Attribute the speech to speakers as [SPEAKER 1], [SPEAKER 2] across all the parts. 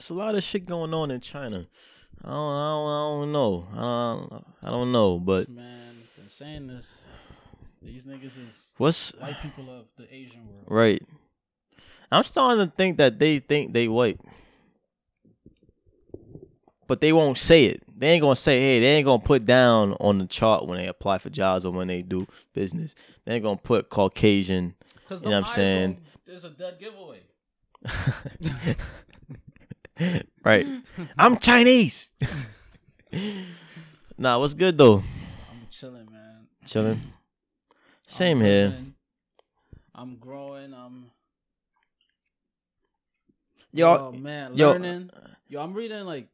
[SPEAKER 1] It's a lot of shit going on in China. I don't, I don't, I don't know. I don't, I don't know. But
[SPEAKER 2] man, been saying this. These niggas is
[SPEAKER 1] what's
[SPEAKER 2] white people of the Asian world.
[SPEAKER 1] right? I'm starting to think that they think they white, but they won't say it. They ain't gonna say, hey, they ain't gonna put down on the chart when they apply for jobs or when they do business. They ain't gonna put Caucasian. You know what I'm saying?
[SPEAKER 2] there's a dead giveaway.
[SPEAKER 1] right. I'm Chinese. nah, what's good though?
[SPEAKER 2] I'm chilling, man.
[SPEAKER 1] Chilling. Same
[SPEAKER 2] I'm
[SPEAKER 1] here.
[SPEAKER 2] living. I'm growing. I'm
[SPEAKER 1] Yo,
[SPEAKER 2] oh man,
[SPEAKER 1] yo-
[SPEAKER 2] learning. Yo, I'm reading like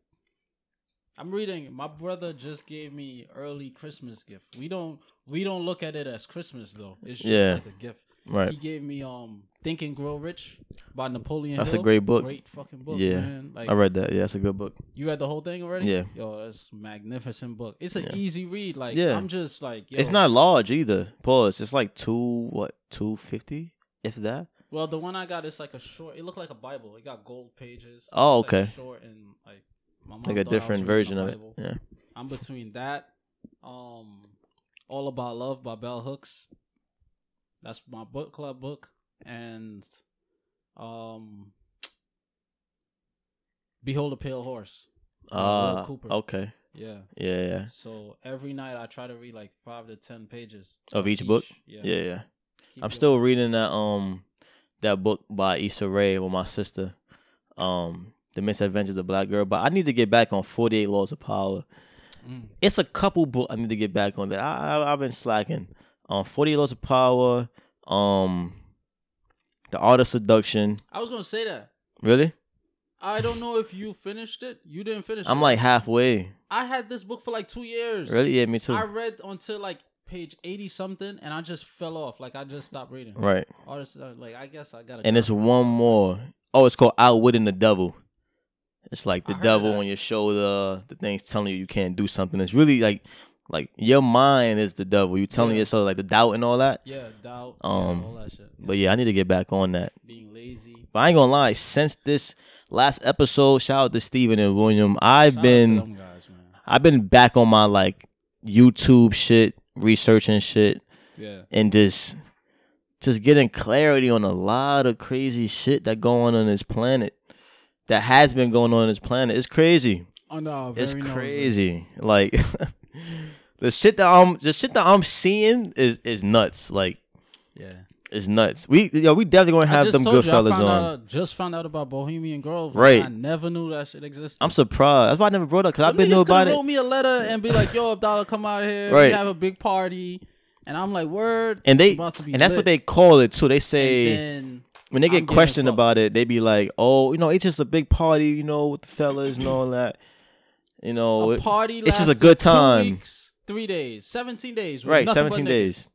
[SPEAKER 2] I'm reading. My brother just gave me early Christmas gift. We don't we don't look at it as Christmas though. It's just
[SPEAKER 1] Yeah.
[SPEAKER 2] like a gift.
[SPEAKER 1] Right.
[SPEAKER 2] He gave me um Think and Grow Rich by Napoleon.
[SPEAKER 1] That's a great book.
[SPEAKER 2] Great fucking book.
[SPEAKER 1] Yeah.
[SPEAKER 2] man. Like
[SPEAKER 1] I read that. Yeah, that's a good book.
[SPEAKER 2] you read the whole thing already?
[SPEAKER 1] Yeah.
[SPEAKER 2] Yo, that's a magnificent book. It's an
[SPEAKER 1] Yeah.
[SPEAKER 2] easy read. Like
[SPEAKER 1] Yeah.
[SPEAKER 2] I'm just like yo.
[SPEAKER 1] It's not large either. Pause. It's like two what two fifty, if that.
[SPEAKER 2] Well, the one I got is like a short. It looked like a Bible. It got gold pages.
[SPEAKER 1] Oh,
[SPEAKER 2] It's, like,
[SPEAKER 1] okay.
[SPEAKER 2] short and like my mom
[SPEAKER 1] Like a
[SPEAKER 2] thought I was
[SPEAKER 1] different version of it. Yeah.
[SPEAKER 2] I'm between that, um, All About Love by Bell Hooks. That's my book club book, and um, Behold a Pale Horse.
[SPEAKER 1] Uh,
[SPEAKER 2] Cooper.
[SPEAKER 1] okay.
[SPEAKER 2] Yeah.
[SPEAKER 1] Yeah, yeah.
[SPEAKER 2] So every night I try to read like five to ten pages
[SPEAKER 1] Of each book?
[SPEAKER 2] Yeah.
[SPEAKER 1] Yeah, yeah. I'm still reading that um that book by Issa Rae with my sister. Um The Misadventures of Black Girl. But I need to get back on 48 Laws of Power.
[SPEAKER 2] Mm.
[SPEAKER 1] It's a couple book I need to get back on that. I, I I've been slacking. Um 40 Laws of Power, um The Art of Seduction.
[SPEAKER 2] I was gonna say that.
[SPEAKER 1] Really?
[SPEAKER 2] I don't know if you finished it. You didn't finish
[SPEAKER 1] I'm
[SPEAKER 2] it.
[SPEAKER 1] like halfway.
[SPEAKER 2] I had this book for like two years.
[SPEAKER 1] Really? Yeah, me too.
[SPEAKER 2] I read until like page eighty something, and I just fell off. Like I just stopped reading.
[SPEAKER 1] Right.
[SPEAKER 2] All this, uh, like I guess I gotta.
[SPEAKER 1] And it's one more. Oh, it's called Outwitting the Devil. It's like the devil on your shoulder. The thing's telling you you can't do something. It's really like, like your mind is the devil. You telling
[SPEAKER 2] Yeah.
[SPEAKER 1] yourself like the doubt and all that.
[SPEAKER 2] Yeah, doubt.
[SPEAKER 1] Um,
[SPEAKER 2] yeah, all that shit.
[SPEAKER 1] But yeah, I need to get back on that.
[SPEAKER 2] being lazy.
[SPEAKER 1] But I ain't gonna lie. Since this last episode, shout out to Steven and William. I've
[SPEAKER 2] Shout
[SPEAKER 1] been,
[SPEAKER 2] guys, man.
[SPEAKER 1] I've been back on my like YouTube shit, researching shit,
[SPEAKER 2] Yeah.
[SPEAKER 1] and just, just getting clarity on a lot of crazy shit that going on on this planet. That has been going on on this planet. It's crazy.
[SPEAKER 2] Oh no,
[SPEAKER 1] It's
[SPEAKER 2] nosy.
[SPEAKER 1] crazy. Like the shit that I'm the shit that I'm seeing is is nuts. Like
[SPEAKER 2] Yeah.
[SPEAKER 1] it's nuts. We yo, we definitely gonna have them good
[SPEAKER 2] you,
[SPEAKER 1] fellas on.
[SPEAKER 2] Out, just found out about Bohemian Grove.
[SPEAKER 1] Right.
[SPEAKER 2] I never knew that shit existed.
[SPEAKER 1] I'm surprised. That's why I never brought it up because I've been
[SPEAKER 2] niggas coulda wrote me a letter and be like, "Yo, Abdallah, come out here.
[SPEAKER 1] Right.
[SPEAKER 2] We have a big party." And I'm like, "Word."
[SPEAKER 1] And they
[SPEAKER 2] about to be
[SPEAKER 1] and that's
[SPEAKER 2] lit.
[SPEAKER 1] what they call it too. They say
[SPEAKER 2] And then
[SPEAKER 1] when they
[SPEAKER 2] I'm
[SPEAKER 1] get questioned about it, they be like, "Oh, you know, it's just a big party, you know, with the fellas and all that." You know,
[SPEAKER 2] a
[SPEAKER 1] it-
[SPEAKER 2] party.
[SPEAKER 1] it's just a good time.
[SPEAKER 2] weeks, three days, seventeen days.
[SPEAKER 1] right? Seventeen days.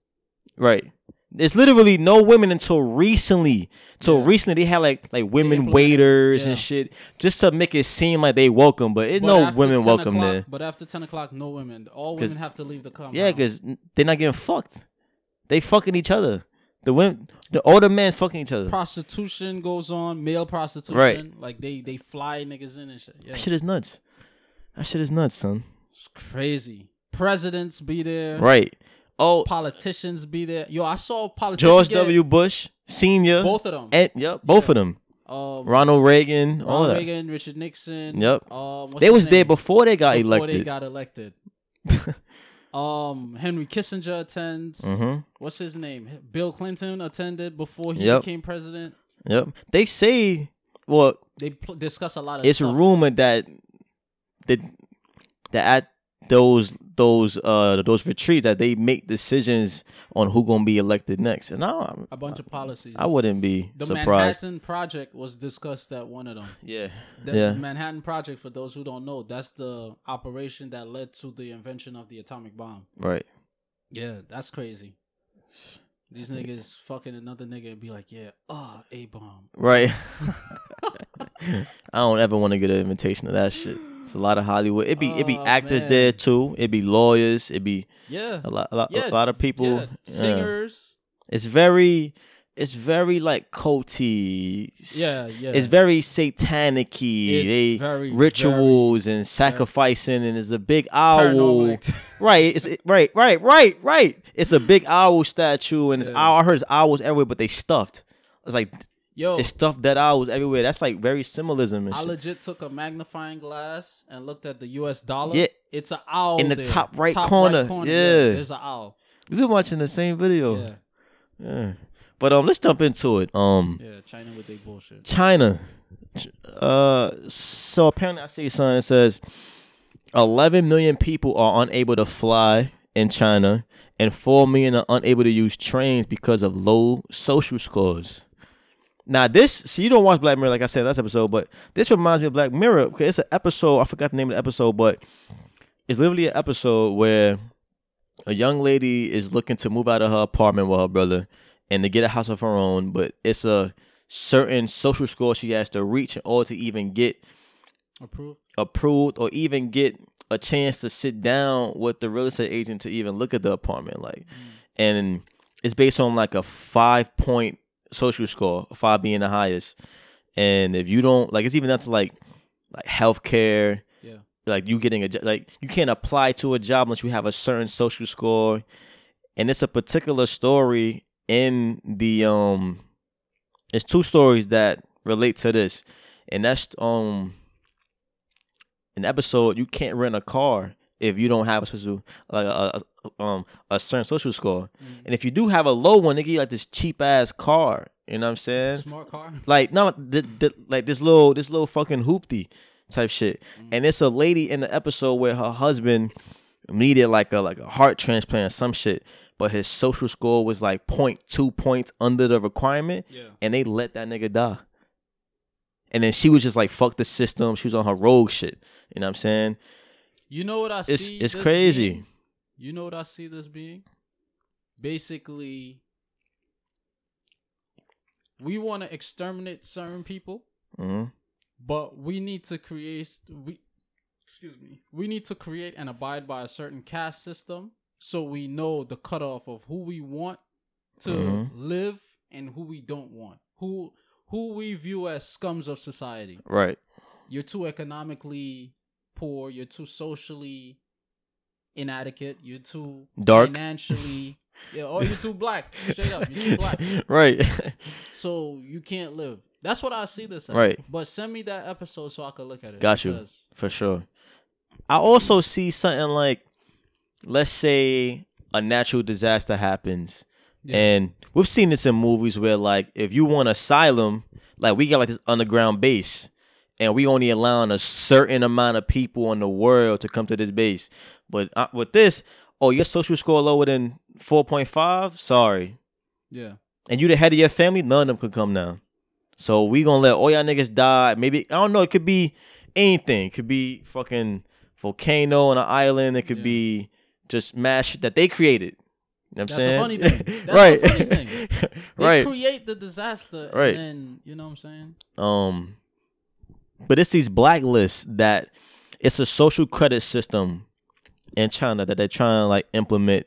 [SPEAKER 1] Right. There's literally no women until recently. Till
[SPEAKER 2] Yeah.
[SPEAKER 1] recently, they had like like women waiters
[SPEAKER 2] yeah.
[SPEAKER 1] and shit, just to make it seem like they welcome. But it's
[SPEAKER 2] But
[SPEAKER 1] no women welcome there.
[SPEAKER 2] But after ten o'clock, no women. All women have to leave the compound.
[SPEAKER 1] Yeah, because they're not getting fucked. They fucking each other. The women, the older man's fucking each other.
[SPEAKER 2] prostitution goes on, male prostitution.
[SPEAKER 1] Right.
[SPEAKER 2] Like they they fly niggas in and shit. Yeah,
[SPEAKER 1] That shit is nuts. That shit is nuts, son.
[SPEAKER 2] it's crazy. Presidents be there.
[SPEAKER 1] Right. Oh,
[SPEAKER 2] Politicians be there. Yo, I saw politicians.
[SPEAKER 1] George
[SPEAKER 2] get-
[SPEAKER 1] W. Bush Senior.
[SPEAKER 2] Both of them.
[SPEAKER 1] And, yep, both
[SPEAKER 2] Yeah.
[SPEAKER 1] of them.
[SPEAKER 2] um,
[SPEAKER 1] Ronald Reagan. all
[SPEAKER 2] Ronald
[SPEAKER 1] that.
[SPEAKER 2] Reagan, Richard Nixon.
[SPEAKER 1] Yep.
[SPEAKER 2] Um,
[SPEAKER 1] They was there before they got
[SPEAKER 2] Before
[SPEAKER 1] elected.
[SPEAKER 2] they got elected. um, Henry Kissinger attends.
[SPEAKER 1] hmm
[SPEAKER 2] What's his name? Bill Clinton attended before he
[SPEAKER 1] Yep.
[SPEAKER 2] became president.
[SPEAKER 1] Yep. They say, well,
[SPEAKER 2] They pl- discuss a lot of.
[SPEAKER 1] it's
[SPEAKER 2] stuff.
[SPEAKER 1] rumored that that that at those those uh those retreats that they make decisions on who gonna be elected next, and I
[SPEAKER 2] a bunch of policies.
[SPEAKER 1] I wouldn't be
[SPEAKER 2] the
[SPEAKER 1] surprised.
[SPEAKER 2] Manhattan Project was discussed at one of them.
[SPEAKER 1] Yeah,
[SPEAKER 2] The
[SPEAKER 1] yeah,
[SPEAKER 2] Manhattan Project, for those who don't know, that's the operation that led to the invention of the atomic bomb.
[SPEAKER 1] right.
[SPEAKER 2] Yeah, that's crazy. These niggas fucking another nigga and be like, yeah, oh, a bomb.
[SPEAKER 1] Right. I don't ever want to get an invitation to that shit. It's a lot of Hollywood. It be it be
[SPEAKER 2] Oh,
[SPEAKER 1] actors
[SPEAKER 2] man.
[SPEAKER 1] there too. It be lawyers. It be
[SPEAKER 2] Yeah,
[SPEAKER 1] a lot a lot,
[SPEAKER 2] yeah,
[SPEAKER 1] a lot of people.
[SPEAKER 2] yeah.
[SPEAKER 1] Yeah.
[SPEAKER 2] singers.
[SPEAKER 1] It's very it's very like culty.
[SPEAKER 2] Yeah, yeah.
[SPEAKER 1] It's very satanic They
[SPEAKER 2] very,
[SPEAKER 1] rituals and sacrificing, and it's a big owl. Right, it's it, right, right, right, right. It's a big owl statue, and it's
[SPEAKER 2] Yeah.
[SPEAKER 1] owl. I heard it's owls everywhere, but they stuffed. It's like
[SPEAKER 2] Yo,
[SPEAKER 1] it's stuffed dead owls everywhere. That's like very symbolism
[SPEAKER 2] I
[SPEAKER 1] shit.
[SPEAKER 2] legit took a magnifying glass and looked at the U.S. dollar.
[SPEAKER 1] Yeah.
[SPEAKER 2] it's an owl
[SPEAKER 1] In the
[SPEAKER 2] there.
[SPEAKER 1] top right corner. Yeah.
[SPEAKER 2] there's an owl.
[SPEAKER 1] We've been watching the same video.
[SPEAKER 2] Yeah,
[SPEAKER 1] Yeah. But um, let's jump into it. Um,
[SPEAKER 2] yeah. China with their bullshit.
[SPEAKER 1] China. Uh, so apparently I see something that says 11 million people are unable to fly in China, and 4 million are unable to use trains because of low social scores. Now this, so you don't watch Black Mirror like I said last episode, but this reminds me of Black Mirror. Okay, it's an episode. I forgot the name of the episode, but it's literally an episode where a young lady is looking to move out of her apartment with her brother and to get a house of her own, but it's a certain social score she has to reach in order to even get
[SPEAKER 2] Approved.
[SPEAKER 1] approved or even get a chance to sit down with the real estate agent to even look at the apartment like mm. and it's based on like a five point social score five being the highest and if you don't like it's even to like like healthcare
[SPEAKER 2] Yeah.
[SPEAKER 1] like you getting a like you can't apply to a job unless you have a certain social score and it's a particular story in the um it's two stories that relate to this and that's um an episode you can't rent a car if you don't have a social like a, a um a certain social score
[SPEAKER 2] Mm.
[SPEAKER 1] and if you do have a low one they give you like this cheap ass car you know what i'm saying
[SPEAKER 2] Smart car.
[SPEAKER 1] like no, the, the, like this little this little fucking hoopty type shit. And it's a lady in the episode where her husband needed like a like a heart transplant or some shit, but his social score was like 0.2 points under the requirement,
[SPEAKER 2] Yeah.
[SPEAKER 1] and they let that nigga die. And then she was just like, "Fuck the system." She was on her rogue shit. You know what I'm saying?
[SPEAKER 2] You know what I
[SPEAKER 1] It's
[SPEAKER 2] see?
[SPEAKER 1] it's
[SPEAKER 2] this
[SPEAKER 1] crazy.
[SPEAKER 2] being? You know what I see this being? Basically, we want to exterminate certain people,
[SPEAKER 1] hmm
[SPEAKER 2] but we need to create we excuse me. We need to create and abide by a certain caste system so we know the cutoff of who we want to
[SPEAKER 1] Mhm.
[SPEAKER 2] live and who we don't want. Who who we view as scums of society.
[SPEAKER 1] Right.
[SPEAKER 2] You're too economically poor, you're too socially inadequate, you're too
[SPEAKER 1] Dark.
[SPEAKER 2] financially yeah, or you're too black. Straight up, you're too black.
[SPEAKER 1] right.
[SPEAKER 2] So you can't live. That's what I see this as.
[SPEAKER 1] Right.
[SPEAKER 2] But send me that episode so I can look at it.
[SPEAKER 1] Got you. For sure. I also see something like, let's say a natural disaster happens,
[SPEAKER 2] Yeah.
[SPEAKER 1] and we've seen this in movies where, like, if you want asylum, like we got like this underground base, and we only allowing a certain amount of people in the world to come to this base. But uh, with this, oh, your social score lower than four point five. Sorry,
[SPEAKER 2] Yeah.
[SPEAKER 1] and you the head of your family, none of them could come now. So we gonna let all y'all niggas die. Maybe I don't know. It could be anything. It could be fucking volcano on an island. It could
[SPEAKER 2] Yeah.
[SPEAKER 1] be just mash that they created. You know what I'm
[SPEAKER 2] That's the
[SPEAKER 1] saying?
[SPEAKER 2] funny thing. That's
[SPEAKER 1] right.
[SPEAKER 2] the funny thing. They
[SPEAKER 1] right.
[SPEAKER 2] create the disaster
[SPEAKER 1] Right.
[SPEAKER 2] and then you know what I'm saying?
[SPEAKER 1] Um, but it's these blacklists that it's a social credit system in China that they're trying to like implement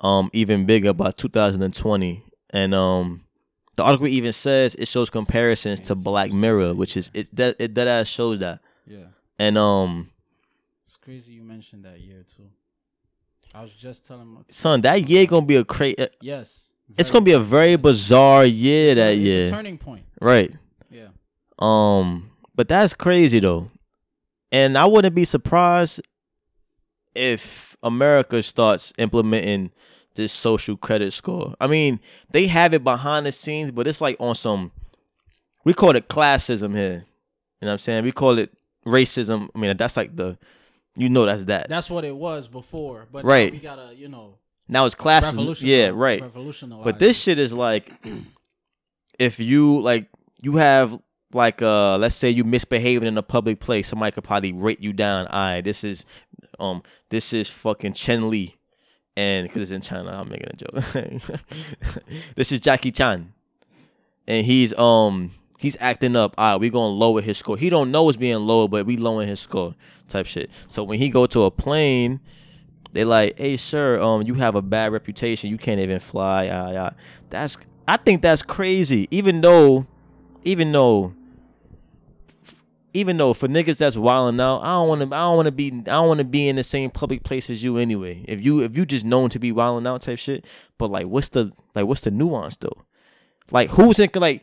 [SPEAKER 1] um even bigger by 2020. And um the article even says it shows comparisons to Black Mirror, which is it that it that ass shows that.
[SPEAKER 2] Yeah.
[SPEAKER 1] And um
[SPEAKER 2] It's crazy you mentioned that year too. I was just telling my
[SPEAKER 1] son, that year gonna be a crazy
[SPEAKER 2] Yes.
[SPEAKER 1] it's gonna be a very bizarre year that
[SPEAKER 2] it's
[SPEAKER 1] year.
[SPEAKER 2] a turning point.
[SPEAKER 1] Right.
[SPEAKER 2] Yeah.
[SPEAKER 1] Um, but that's crazy though, and I wouldn't be surprised if America starts implementing this social credit score. I mean, they have it behind the scenes, but it's like on some. We call it classism here. You know what I'm saying? We call it racism. I mean, that's like the, you know, that's that.
[SPEAKER 2] That's what it was before. But
[SPEAKER 1] Right.
[SPEAKER 2] now we gotta, you know,
[SPEAKER 1] now it's
[SPEAKER 2] revolution.
[SPEAKER 1] Yeah, right.
[SPEAKER 2] Revolutionize.
[SPEAKER 1] But this shit is like, if you like, you have like, uh, let's say you misbehaving in a public place, somebody could probably rate you down. All right, this is, um, this is fucking Chen Li, and because it's in China, I'm making a joke. this is Jackie Chan, and he's um he's acting up. All right, we gonna lower his score. He don't know it's being lower, but we lowering his score type shit. So when he go to a plane they like, hey sir, um, you have a bad reputation. You can't even fly. Uh. That's I think that's crazy. Even though, even though, even though for niggas that's wilding out, I don't want to. I don't want to be. I don't want to be in the same public place as you anyway. If you if you just known to be wilding out type shit. But like, what's the like? What's the nuance though? Like, who's in like,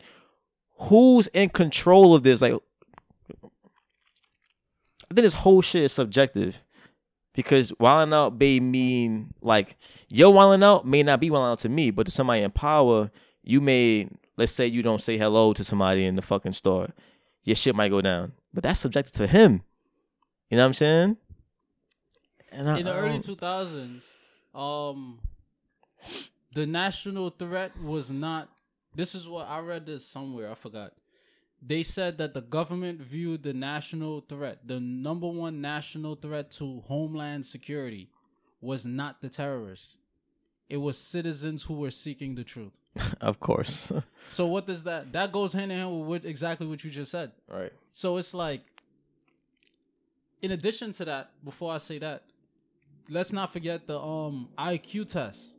[SPEAKER 1] who's in control of this? Like, I think this whole shit is subjective because wilding out may mean like your wilding out may not be wilding out to me, but to somebody in power, you may let's say you don't say hello to somebody in the fucking store, your shit might go down, but that's subjective to him. You know what I'm saying?
[SPEAKER 2] And I, in the early 2000s, um, the national threat was not. This is what I read this somewhere. I forgot they said that the government viewed the national threat, the number one national threat to homeland security, was not the terrorists. It was citizens who were seeking the truth.
[SPEAKER 1] of course.
[SPEAKER 2] so what does that that goes hand in hand with exactly what you just said.
[SPEAKER 1] Right.
[SPEAKER 2] So it's like in addition to that, before I say that, let's not forget the um IQ test.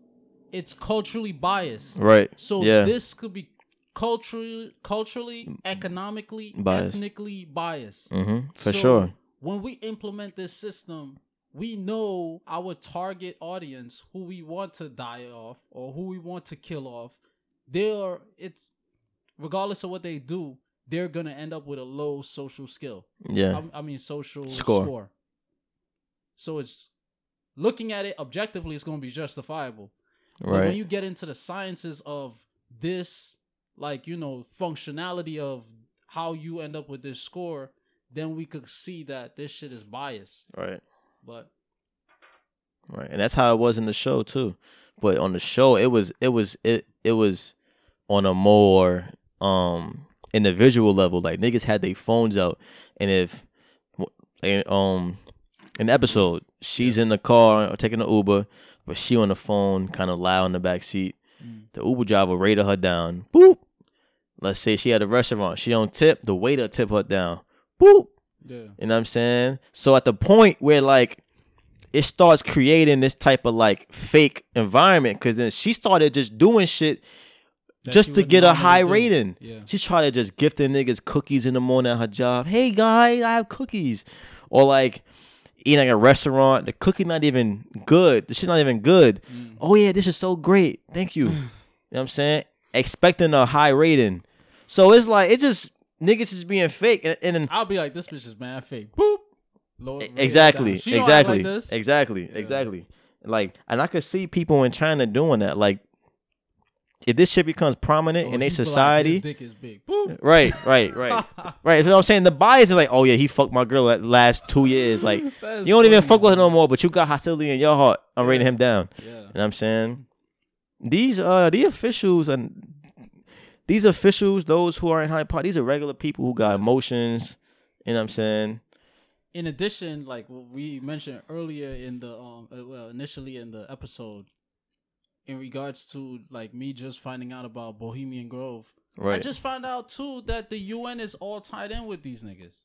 [SPEAKER 2] It's culturally biased.
[SPEAKER 1] Right.
[SPEAKER 2] So
[SPEAKER 1] yeah.
[SPEAKER 2] this could be culturally, culturally, economically, biased. ethnically biased.
[SPEAKER 1] Mm-hmm, for so sure.
[SPEAKER 2] When we implement this system, we know our target audience, who we want to die off or who we want to kill off. They're it's regardless of what they do, they're gonna end up with a low social skill.
[SPEAKER 1] Yeah,
[SPEAKER 2] I, I mean social score. score. So it's looking at it objectively, it's gonna be justifiable. Right. But when you get into the sciences of this like you know functionality of how you end up with this score, then we could see that this shit is biased.
[SPEAKER 1] Right.
[SPEAKER 2] But
[SPEAKER 1] right, and that's how it was in the show too. But on the show, it was it was it it was on a more um individual level. Like niggas had their phones out, and if and um an episode, she's in the car or taking the Uber, but she on the phone, kind of loud in the back seat. Mm. The Uber driver rated her down. Boop. Let's say she had a restaurant. She don't tip, the waiter tip her down. Boop. Yeah. You know what I'm saying? So at the point where like it starts creating this type of like fake environment, because then she started just doing shit that just to get a high rating. Yeah. She to just gift the niggas cookies in the morning at her job. Hey guys, I have cookies. Or like eating at a restaurant, the cookie not even good. The shit not even good. Mm. Oh yeah, this is so great. Thank you. you know what I'm saying? Expecting a high rating. So it's like it just niggas is being fake, and, and
[SPEAKER 2] I'll be like, this bitch is mad fake. Boop.
[SPEAKER 1] Lord, exactly, exactly, like exactly, yeah. exactly. Like, and I could see people in China doing that. Like, if this shit becomes prominent oh, in a society,
[SPEAKER 2] like dick is big. Boop.
[SPEAKER 1] Right, right, right, right. So I'm saying the bias is like, oh yeah, he fucked my girl at last two years. Like, you don't funny, even fuck with her no more, but you got hostility in your heart. I'm yeah. rating him down. Yeah. You know what I'm saying? These uh the officials and these officials, those who are in high power, these are regular people who got emotions. You know what I'm saying?
[SPEAKER 2] In addition, like we mentioned earlier in the um, uh, well, initially in the episode, in regards to like me just finding out about Bohemian Grove, right? I just found out too that the UN is all tied in with these niggas.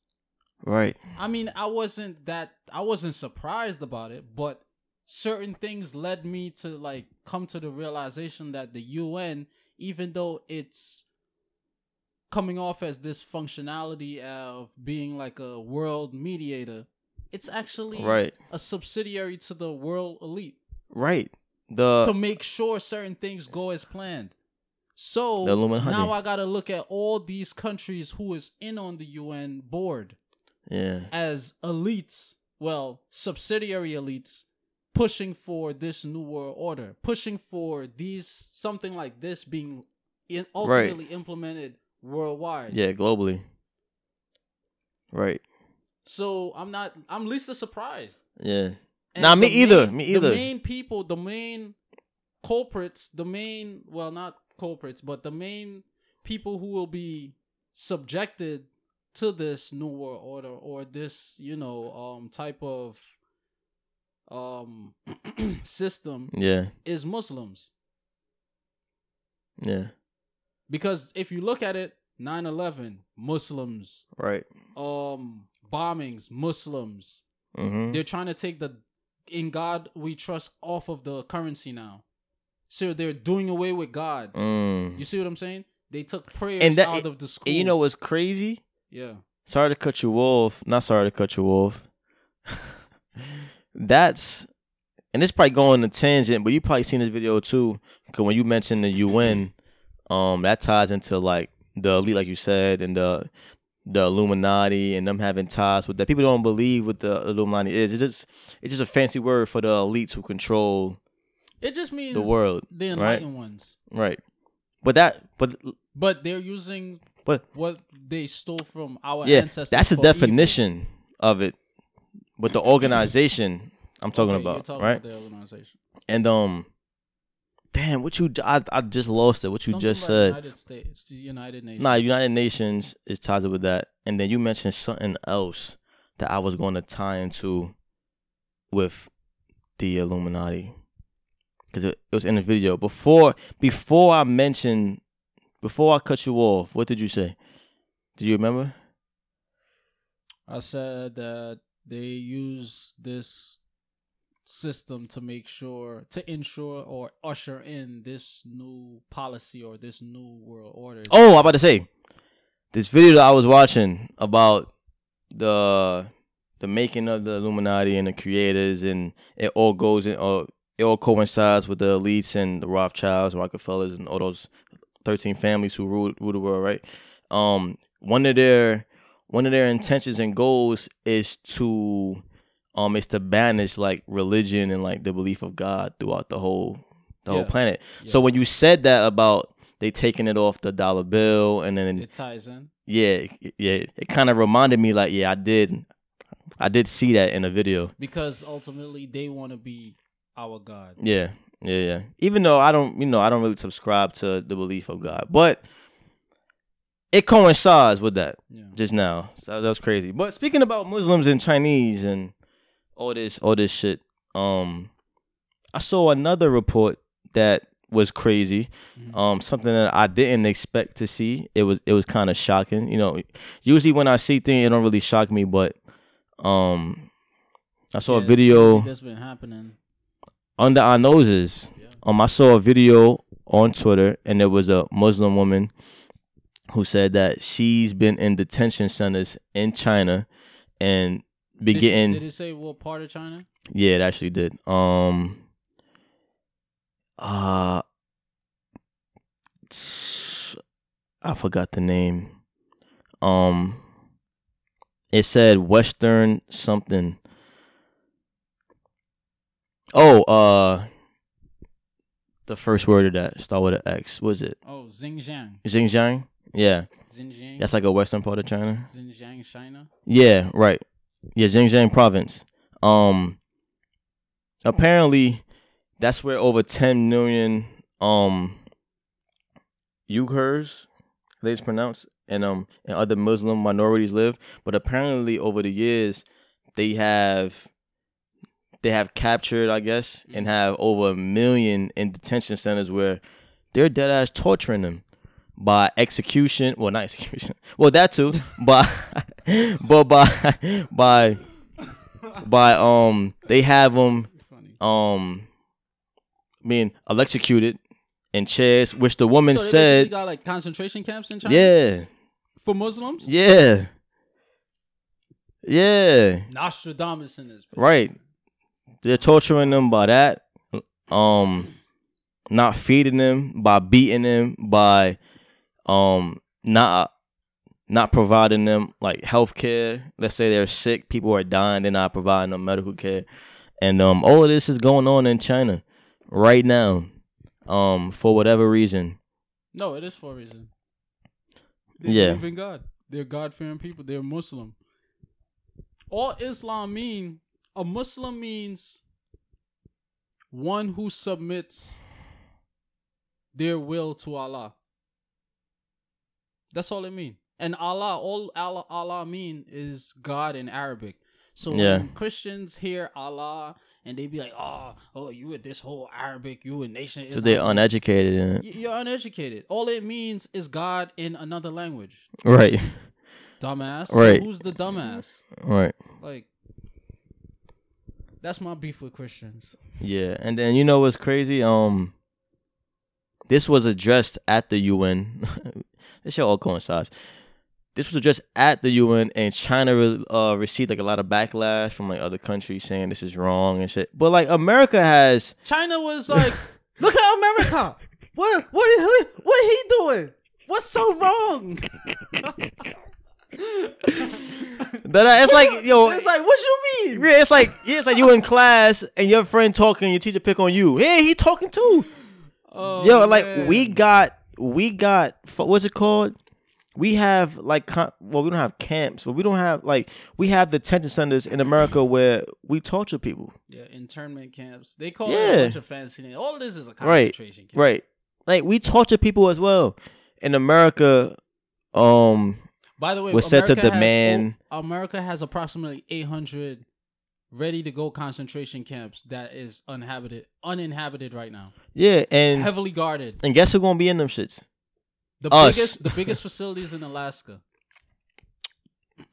[SPEAKER 1] Right.
[SPEAKER 2] I mean, I wasn't that I wasn't surprised about it, but certain things led me to like come to the realization that the UN even though it's coming off as this functionality of being like a world mediator, it's actually
[SPEAKER 1] right.
[SPEAKER 2] a subsidiary to the world elite.
[SPEAKER 1] Right. The
[SPEAKER 2] to make sure certain things go as planned. So now I gotta look at all these countries who is in on the UN board.
[SPEAKER 1] Yeah.
[SPEAKER 2] As elites, well, subsidiary elites pushing for this new world order, pushing for these something like this being in, ultimately right. implemented worldwide.
[SPEAKER 1] Yeah, globally. Right.
[SPEAKER 2] So I'm not. I'm least surprised.
[SPEAKER 1] Yeah. And nah, me either. me either.
[SPEAKER 2] The main people, the main culprits, the main well, not culprits, but the main people who will be subjected to this new world order or this, you know, um, type of um system
[SPEAKER 1] yeah
[SPEAKER 2] is Muslims.
[SPEAKER 1] Yeah.
[SPEAKER 2] Because if you look at it, 9/11 Muslims.
[SPEAKER 1] Right.
[SPEAKER 2] Um bombings Muslims.
[SPEAKER 1] Mm-hmm.
[SPEAKER 2] They're trying to take the in God we trust off of the currency now. So they're doing away with God.
[SPEAKER 1] Mm.
[SPEAKER 2] You see what I'm saying? They took prayers
[SPEAKER 1] And that-
[SPEAKER 2] out of the schools.
[SPEAKER 1] You know what's crazy?
[SPEAKER 2] Yeah.
[SPEAKER 1] Sorry to cut you off. Not sorry to cut you off. That's and it's probably going a tangent, but you probably seen this video too. Cause when you mentioned the UN, um, that ties into like the elite, like you said, and the the Illuminati and them having ties with that. People don't believe what the Illuminati is. It's just it's just a fancy word for the elites who control
[SPEAKER 2] It just means
[SPEAKER 1] the world,
[SPEAKER 2] the
[SPEAKER 1] right?
[SPEAKER 2] enlightened ones.
[SPEAKER 1] right? But that, but
[SPEAKER 2] But they're using
[SPEAKER 1] but
[SPEAKER 2] what they stole from our
[SPEAKER 1] yeah,
[SPEAKER 2] ancestors.
[SPEAKER 1] that's the
[SPEAKER 2] for evil.
[SPEAKER 1] definition of it. But the organization I'm talking
[SPEAKER 2] Okay,
[SPEAKER 1] about,
[SPEAKER 2] talking
[SPEAKER 1] right?
[SPEAKER 2] about the organization.
[SPEAKER 1] And um, damn, what you I I just lost it. What you
[SPEAKER 2] Something
[SPEAKER 1] just said.
[SPEAKER 2] United States, the United Nations.
[SPEAKER 1] Nah, United Nations is tied up with that, and then you mentioned something else that I was going to tie into with the Illuminati because it, it was in the video before. Before I mentioned, before I cut you off, what did you say? Do you remember?
[SPEAKER 2] I said that they use this system to make sure to ensure or usher in this new policy or this new world order.
[SPEAKER 1] Oh, I'm about to say this video that I was watching about the the making of the Illuminati and the creators, and it all goes in, uh, it all coincides with the elites and the Rothschilds, Rockefellers, and all those thirteen families who rule, rule the world, right? Um, one of their one of their intentions and goals is to um is to banish like religion and like the belief of God throughout the whole the whole
[SPEAKER 2] Yeah.
[SPEAKER 1] planet. So when you said that about they taking it off the dollar bill and then
[SPEAKER 2] it ties in.
[SPEAKER 1] yeah yeah it kind of reminded me like yeah I did I did see that in a video.
[SPEAKER 2] because ultimately they want to be our God.
[SPEAKER 1] Yeah, yeah, yeah. Even though I don't, you know, I don't really subscribe to the belief of God, but it coincides with that
[SPEAKER 2] Yeah.
[SPEAKER 1] just now. So that was crazy. But speaking about Muslims and Chinese and all this, all this shit, um, I saw another report that was crazy.
[SPEAKER 2] Mhm.
[SPEAKER 1] Um, something that I didn't expect to see. It was, it was kind of shocking. You know, usually when I see things, it don't really shock me, but um, I saw
[SPEAKER 2] Yeah,
[SPEAKER 1] a video
[SPEAKER 2] That's been happening.
[SPEAKER 1] under our noses.
[SPEAKER 2] Yeah.
[SPEAKER 1] Um, I saw a video on Twitter, and there was a Muslim woman who said that she's been in detention centers in China and be
[SPEAKER 2] Did, she- did it say what part of China?
[SPEAKER 1] yeah, it actually did. Um, uh, I forgot the name. Um, it said Western something. Oh, uh, the first word of that start with an X. Was it
[SPEAKER 2] Oh, Xinjiang.
[SPEAKER 1] Xinjiang? Yeah,
[SPEAKER 2] Xinjiang.
[SPEAKER 1] that's like a western part of China.
[SPEAKER 2] Xinjiang, China.
[SPEAKER 1] Yeah, right. Yeah, Xinjiang province. Um apparently that's where over 10 million um Uyghurs they it's pronounced and um and other Muslim minorities live, but apparently over the years they have they have captured, I guess, and have over a million in detention centers where they're dead ass torturing them by execution. Well, not execution. Well, that too. by but by by by um they have them um being electrocuted in chairs, which the woman
[SPEAKER 2] so they
[SPEAKER 1] said,
[SPEAKER 2] got like concentration camps in China.
[SPEAKER 1] yeah,
[SPEAKER 2] For Muslims.
[SPEAKER 1] yeah, yeah,
[SPEAKER 2] Nostradamus in this.
[SPEAKER 1] right. They're torturing them by that, um, not feeding them, by beating them, by um not not providing them like health care. Let's say they're sick, people are dying, they're not providing them medical care. And um all of this is going on in China right now. Um, for whatever reason.
[SPEAKER 2] No, it is for a reason. They
[SPEAKER 1] Yeah.
[SPEAKER 2] believe in God. They're God fearing people. They're Muslim. All Islam mean a Muslim means one who submits their will to Allah. That's all it mean. And Allah, all Allah, Allah mean is God in Arabic. So
[SPEAKER 1] Yeah.
[SPEAKER 2] when Christians hear Allah and they be like, "Oh, oh, you with this whole Arabic, you a nation."
[SPEAKER 1] So they're
[SPEAKER 2] Islam."
[SPEAKER 1] uneducated in it.
[SPEAKER 2] You're uneducated. All it means is God in another language.
[SPEAKER 1] Right.
[SPEAKER 2] Dumbass.
[SPEAKER 1] Right.
[SPEAKER 2] So who's the dumbass?
[SPEAKER 1] Right.
[SPEAKER 2] Like, that's my beef with Christians.
[SPEAKER 1] Yeah. And then you know what's crazy? Um this was addressed at the UN. this shit all coincides. This was addressed at the UN, and China uh, received like a lot of backlash from like other countries saying this is wrong and shit. But like America has
[SPEAKER 2] China was like, look at America. What what what, what he doing? What's so wrong?
[SPEAKER 1] that it's like yo,
[SPEAKER 2] it's like what you mean?
[SPEAKER 1] Yeah, it's like yeah, it's like you in class and your friend talking, your teacher pick on you. Hey, he talking too. Oh, yo, like man. we got we got what's it called? We have like well, we don't have camps, but we don't have like we have detention centers in America where we torture people.
[SPEAKER 2] Yeah, internment camps. They call yeah. it a bunch of fancy names. All of this is a concentration
[SPEAKER 1] right, camp. Right. Like we torture people as well in America. Um,
[SPEAKER 2] by the way, was said to demand. Has, America has approximately 800 ready to go concentration camps that is uninhabited, uninhabited right now.
[SPEAKER 1] Yeah, and
[SPEAKER 2] heavily guarded.
[SPEAKER 1] And guess who's gonna be in them shits?
[SPEAKER 2] The Us. biggest, the biggest facilities in Alaska.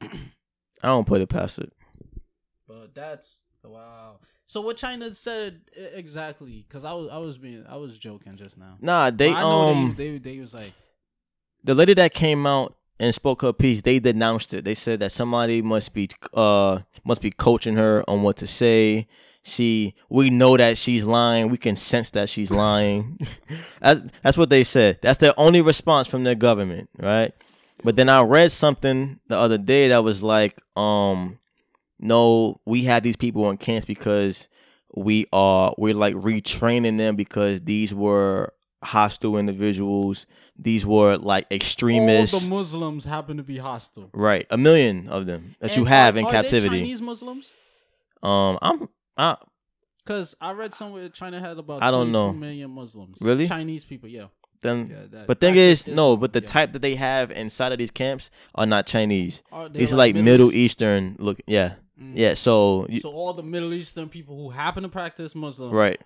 [SPEAKER 1] I don't put it past it.
[SPEAKER 2] But that's wow. So what China said exactly? Because I was I was being I was joking just now.
[SPEAKER 1] Nah, they um
[SPEAKER 2] they, they they was like
[SPEAKER 1] the lady that came out and spoke her piece, they denounced it. They said that somebody must be uh must be coaching her on what to say. She we know that she's lying. We can sense that she's lying. that, that's what they said. That's their only response from their government, right? But then I read something the other day that was like, um, no, we have these people on camps because we are we're like retraining them because these were hostile individuals. These were like extremists.
[SPEAKER 2] All the Muslims happen to be hostile.
[SPEAKER 1] Right, a million of them that and you have are, in are captivity.
[SPEAKER 2] Chinese Muslims.
[SPEAKER 1] Um, I'm. I,
[SPEAKER 2] Cause I read somewhere China had about I don't know million Muslims.
[SPEAKER 1] Really?
[SPEAKER 2] Chinese people, yeah.
[SPEAKER 1] Then, yeah, that, but thing is, no. But the yeah. type that they have inside of these camps are not Chinese. Are these like are like Middle, Eastern look. Yeah, mm. yeah. So,
[SPEAKER 2] you, so all the Middle Eastern people who happen to practice Muslim,
[SPEAKER 1] right,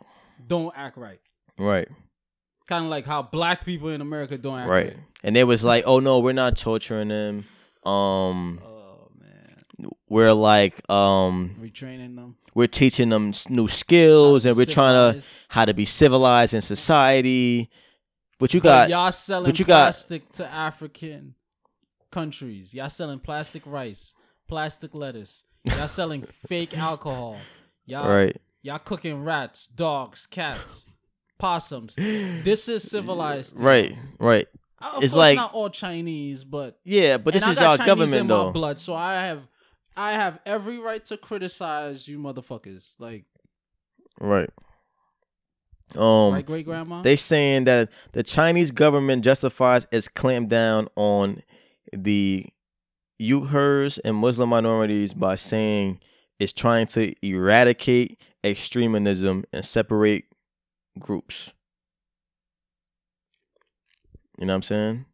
[SPEAKER 2] don't act right.
[SPEAKER 1] Right
[SPEAKER 2] kind of like how black people in America don't act right. right.
[SPEAKER 1] And it was like, oh no, we're not torturing them. Um, oh man, we're like um,
[SPEAKER 2] retraining them.
[SPEAKER 1] We're teaching them new skills, and we're civilized. trying to how to be civilized in society. But you got
[SPEAKER 2] but y'all selling but you plastic got, to African countries. Y'all selling plastic rice, plastic lettuce. Y'all selling fake alcohol. Y'all right. Y'all cooking rats, dogs, cats possums. This is civilized.
[SPEAKER 1] Right, right.
[SPEAKER 2] Uh, it's like not all Chinese, but
[SPEAKER 1] yeah, but this is our government in though. My
[SPEAKER 2] blood, so I have, I have every right to criticize you, motherfuckers. Like,
[SPEAKER 1] right. Um,
[SPEAKER 2] my great grandma.
[SPEAKER 1] They saying that the Chinese government justifies its clampdown on the Uyghurs and Muslim minorities by saying it's trying to eradicate extremism and separate groups. You know what I'm saying?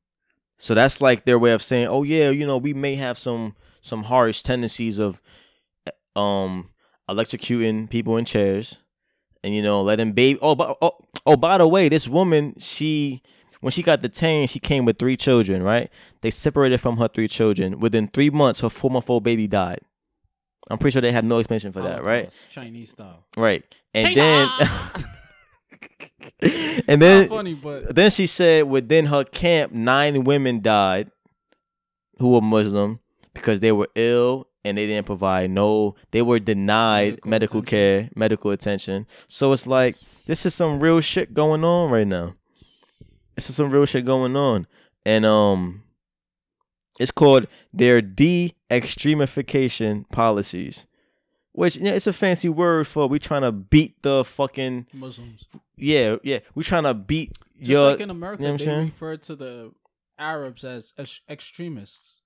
[SPEAKER 1] So that's like their way of saying, "Oh yeah, you know, we may have some some harsh tendencies of um electrocuting people in chairs and you know, letting baby Oh, but oh, oh by the way, this woman, she when she got detained, she came with three children, right? They separated from her three children. Within 3 months, her 4-month-old baby died. I'm pretty sure they have no explanation for that, right?
[SPEAKER 2] Chinese style.
[SPEAKER 1] Right. And then and then
[SPEAKER 2] funny, but
[SPEAKER 1] then she said within her camp, nine women died who were Muslim because they were ill and they didn't provide no, they were denied medical, medical care, medical attention. So it's like this is some real shit going on right now. This is some real shit going on, and um, it's called their de-extremification policies. Which yeah, it's a fancy word for we trying to beat the fucking
[SPEAKER 2] Muslims.
[SPEAKER 1] Yeah, yeah. We trying to beat
[SPEAKER 2] Just
[SPEAKER 1] your,
[SPEAKER 2] like in America, you know they saying? refer to the Arabs as extremists.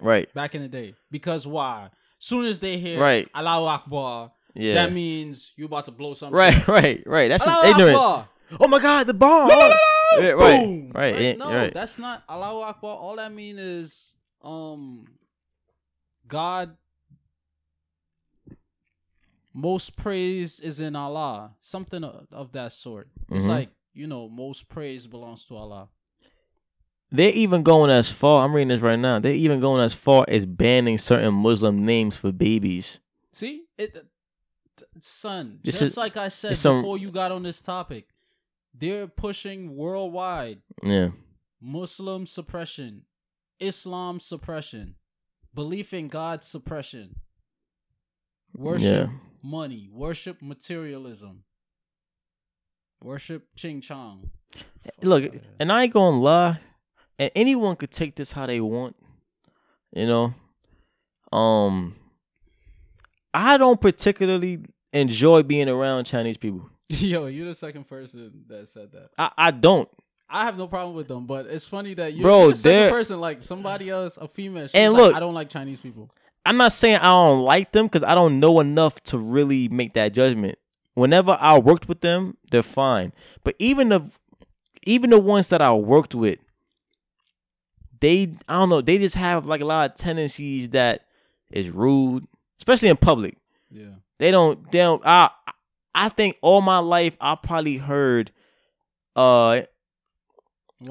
[SPEAKER 1] Right.
[SPEAKER 2] Back in the day. Because why? Soon as they hear
[SPEAKER 1] right.
[SPEAKER 2] Allahu Akbar, yeah. that means you about to blow something.
[SPEAKER 1] Right, right, right. That's just ignorant. Akbar. Oh my god, the bomb.
[SPEAKER 2] La, la, la,
[SPEAKER 1] yeah, right, Boom. right, right.
[SPEAKER 2] No,
[SPEAKER 1] right.
[SPEAKER 2] that's not Allahu Akbar. All that mean is um God most praise is in Allah, something of, of that sort. It's mm-hmm. like you know, most praise belongs to Allah.
[SPEAKER 1] They're even going as far. I'm reading this right now. They're even going as far as banning certain Muslim names for babies.
[SPEAKER 2] See, it, son. This just is, like I said before, some, you got on this topic. they're pushing worldwide.
[SPEAKER 1] Yeah.
[SPEAKER 2] Muslim suppression, Islam suppression, belief in God suppression, worship yeah. money, worship materialism, worship ching chong.
[SPEAKER 1] Look, and I ain't gonna lie, and anyone could take this how they want, you know. Um, I don't particularly enjoy being around Chinese people.
[SPEAKER 2] Yo, you're the second person that said that.
[SPEAKER 1] I, I don't.
[SPEAKER 2] I have no problem with them, but it's funny that you're, Bro, you're the second person, like somebody else, a female. and look, like, I don't like Chinese people.
[SPEAKER 1] I'm not saying I don't like them because I don't know enough to really make that judgment. Whenever I worked with them, they're fine. But even the even the ones that I worked with, they I don't know, they just have like a lot of tendencies that is rude, especially in public.
[SPEAKER 2] Yeah.
[SPEAKER 1] They don't they don't I I think all my life I probably heard uh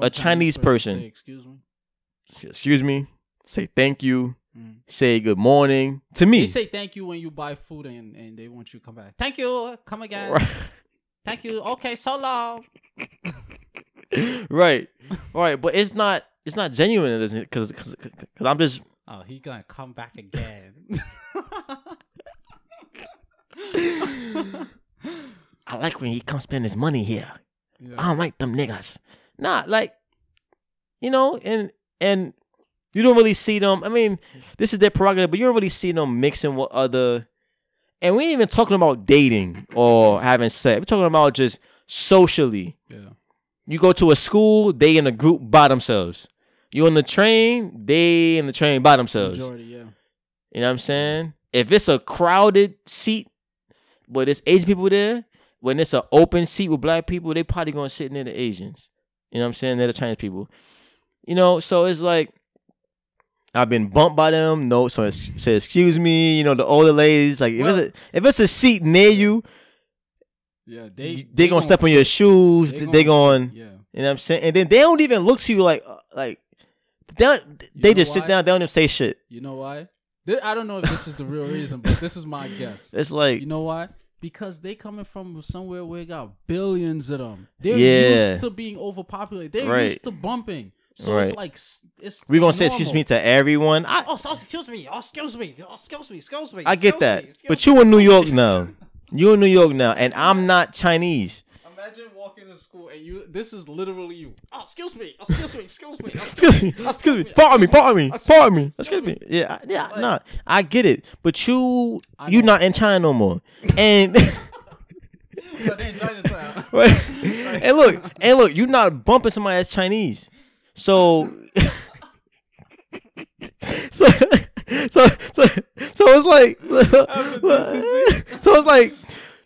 [SPEAKER 1] a Chinese, person,
[SPEAKER 2] say, excuse me.
[SPEAKER 1] Excuse me. Say thank you. Mm. Say good morning to me.
[SPEAKER 2] They say thank you when you buy food and, and they want you to come back. Thank you. Come again. Right. Thank you. Okay, so long.
[SPEAKER 1] right. Right. But it's not it's not genuine because because I'm just
[SPEAKER 2] Oh, he gonna come back again.
[SPEAKER 1] I like when he comes spend his money here. Yeah. I don't like them niggas. Nah, like, you know, and and you don't really see them. I mean, this is their prerogative, but you don't really see them mixing with other. And we ain't even talking about dating or having sex. We're talking about just socially.
[SPEAKER 2] Yeah.
[SPEAKER 1] You go to a school, they in a group by themselves. You on the train, they in the train by themselves.
[SPEAKER 2] Majority, yeah.
[SPEAKER 1] You know what I'm saying? If it's a crowded seat, but there's Asian people there, when it's an open seat with black people, they probably gonna sit near the Asians. You know what I'm saying? They're the Chinese people. You know, so it's like I've been bumped by them. No, so say excuse me. You know, the older ladies like if it's a, if it's a seat near you,
[SPEAKER 2] yeah, they
[SPEAKER 1] they, they gonna, step on your shoes. They, they going, yeah. You know what I'm saying? And then they don't even look to you like uh, like they they just why? sit down. They don't even say shit.
[SPEAKER 2] You know why? I don't know if this is the real reason, but this is my guess.
[SPEAKER 1] It's like
[SPEAKER 2] you know why? because they coming from somewhere where got billions of them. They're yeah. used to being overpopulated. They're right. used to bumping. So right. it's like it's.
[SPEAKER 1] We're gonna say excuse me to everyone.
[SPEAKER 2] I, oh, so, excuse me. Oh, excuse me. Oh, excuse me. Excuse me.
[SPEAKER 1] I
[SPEAKER 2] get
[SPEAKER 1] that, me, but you in New York now. you in New York now, and I'm not Chinese.
[SPEAKER 2] Imagine walking to school and you. This is literally you. Oh, excuse me. Oh, excuse me. Excuse me. Oh, excuse me.
[SPEAKER 1] Excuse me. Pardon me. Pardon me. Pardon me. Excuse me. Yeah. Yeah. Nah. I get it, but you you not in China no more, and.
[SPEAKER 2] but in Chinatown.
[SPEAKER 1] right. And look, and look, you're not bumping somebody that's Chinese. So so so so so it's like so it's like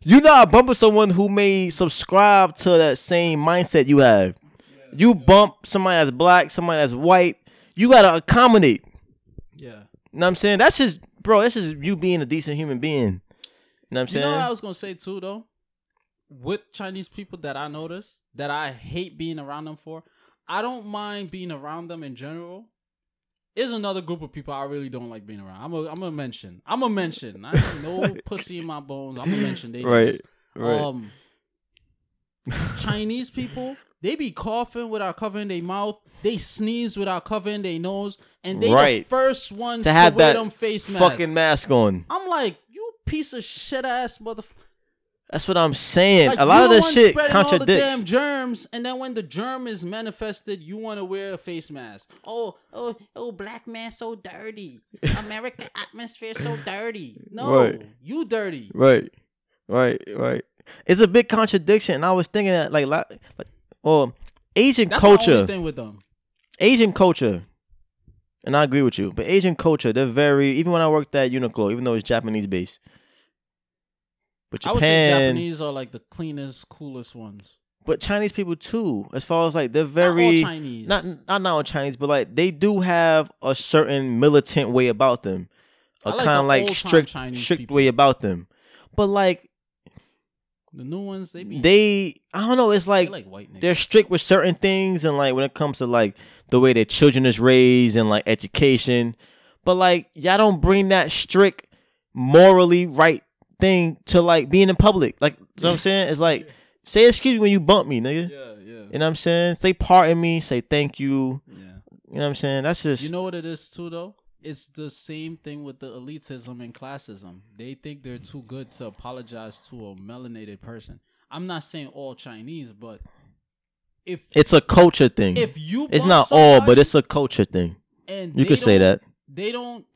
[SPEAKER 1] you not bumping someone who may subscribe to that same mindset you have. You bump somebody that's black, somebody that's white. You gotta accommodate.
[SPEAKER 2] Yeah. You
[SPEAKER 1] know what I'm saying? That's just bro, that's just you being a decent human being. You know what I'm saying?
[SPEAKER 2] You know what I was gonna say too though? With Chinese people that I notice that I hate being around them for, I don't mind being around them in general is another group of people I really don't like being around. I'm a I'm a mention. I'm a mention. I have no pussy in my bones. I'm a mention. They
[SPEAKER 1] right. Right.
[SPEAKER 2] Um, Chinese people, they be coughing without covering their mouth. They sneeze without covering their nose, and they right. the first ones to have to wear that them face
[SPEAKER 1] mask. fucking mask on.
[SPEAKER 2] I'm like, you piece of shit ass motherfucker.
[SPEAKER 1] That's what I'm saying. Like, a lot of this shit contradicts. All the damn
[SPEAKER 2] germs, and then when the germ is manifested, you want to wear a face mask. Oh, oh, oh, black man, so dirty. American atmosphere, so dirty. No, right. you dirty.
[SPEAKER 1] Right, right, right. It's a big contradiction. And I was thinking that, like, like, well, Asian
[SPEAKER 2] That's
[SPEAKER 1] culture.
[SPEAKER 2] The thing with them.
[SPEAKER 1] Asian culture, and I agree with you. But Asian culture, they're very. Even when I worked at Uniqlo, even though it's Japanese based but Japan, I would say
[SPEAKER 2] Japanese are like the cleanest, coolest ones.
[SPEAKER 1] But Chinese people too, as far as like they're very
[SPEAKER 2] not Chinese,
[SPEAKER 1] not not not all Chinese, but like they do have a certain militant way about them, a like kind of like strict Chinese strict people. way about them. But like
[SPEAKER 2] the new ones, they be
[SPEAKER 1] they I don't know. It's like, like they're strict with certain things, and like when it comes to like the way their children is raised and like education. But like y'all don't bring that strict morally right thing to like being in public. Like you know what I'm saying? It's like Say excuse me when you bump me, nigga.
[SPEAKER 2] Yeah, yeah.
[SPEAKER 1] You know what I'm saying? Say pardon me. Say thank you.
[SPEAKER 2] Yeah.
[SPEAKER 1] You know what I'm saying? That's just
[SPEAKER 2] You know what it is too though? It's the same thing with the elitism and classism. They think they're too good to apologize to a melanated person. I'm not saying all Chinese, but if
[SPEAKER 1] it's a culture thing.
[SPEAKER 2] if you
[SPEAKER 1] it's not all, but it's a culture thing.
[SPEAKER 2] and
[SPEAKER 1] You could say that.
[SPEAKER 2] they don't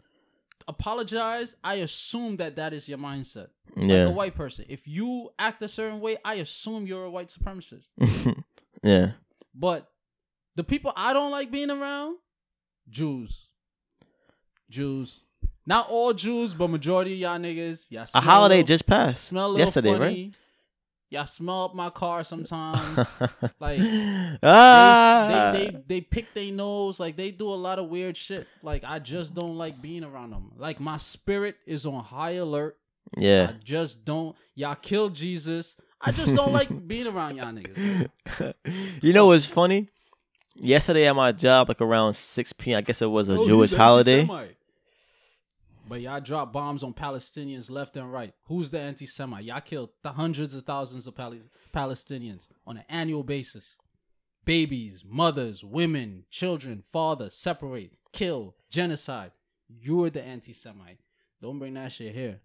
[SPEAKER 2] apologize. I assume that that is your mindset. Like a white person, if you act a certain way, I assume you're a white supremacist.
[SPEAKER 1] yeah.
[SPEAKER 2] But the people I don't like being around, Jews. Jews. Not all Jews, but majority of y'all niggas. Y'all
[SPEAKER 1] A holiday
[SPEAKER 2] little-
[SPEAKER 1] just passed
[SPEAKER 2] a
[SPEAKER 1] yesterday,
[SPEAKER 2] funny. Y'all smell up my car sometimes. like,
[SPEAKER 1] ah,
[SPEAKER 2] they, they, they they pick their nose. Like they do a lot of weird shit. Like I just don't like being around them. Like my spirit is on high alert.
[SPEAKER 1] yeah.
[SPEAKER 2] I just don't. Y'all kill Jesus. I just don't like being around y'all niggas.
[SPEAKER 1] you know what's funny? Yesterday at my job, like around 6 p.m., I guess it was a
[SPEAKER 2] Oh,
[SPEAKER 1] Jewish holiday.
[SPEAKER 2] But y'all drop bombs on Palestinians left and right. Who's the anti-Semite? Y'all killed the hundreds of thousands of Pal- Palestinians on an annual basis. Babies, mothers, women, children, fathers, separate, kill, genocide. You're the anti-Semite. Don't bring that shit here.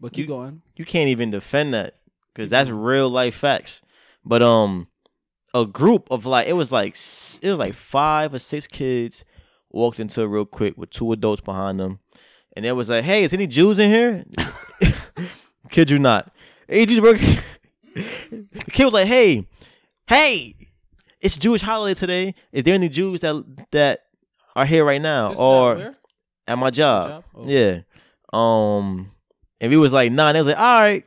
[SPEAKER 2] But keep
[SPEAKER 1] You-
[SPEAKER 2] going.
[SPEAKER 1] You can't even defend that because that's real life facts. But um, a group of like it was like it was like five or six kids walked into real quick with two adults behind them, and it was like, "Hey, is any Jews in here?" Kid you not. Hey, Jews work. the kid was like, "Hey, hey, it's Jewish holiday today. Is there any Jews that that are here right now
[SPEAKER 2] This
[SPEAKER 1] or at my job?"
[SPEAKER 2] job? Oh.
[SPEAKER 1] Yeah. Um, and we was like, nah. And they was like, all right.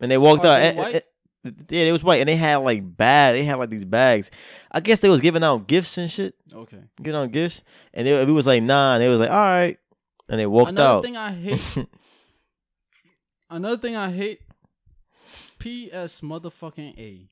[SPEAKER 1] And they walked
[SPEAKER 2] Are
[SPEAKER 1] out.
[SPEAKER 2] They
[SPEAKER 1] And-
[SPEAKER 2] white?
[SPEAKER 1] and- yeah, it was white, and they had like bad. They had like these bags. I guess they was giving out gifts and shit,
[SPEAKER 2] Okay.
[SPEAKER 1] giving out gifts. And they, we was like, nah. And they was like, all right. And they walked
[SPEAKER 2] Another
[SPEAKER 1] out.
[SPEAKER 2] thing I hate. another thing I hate. P.S. Motherfucking A.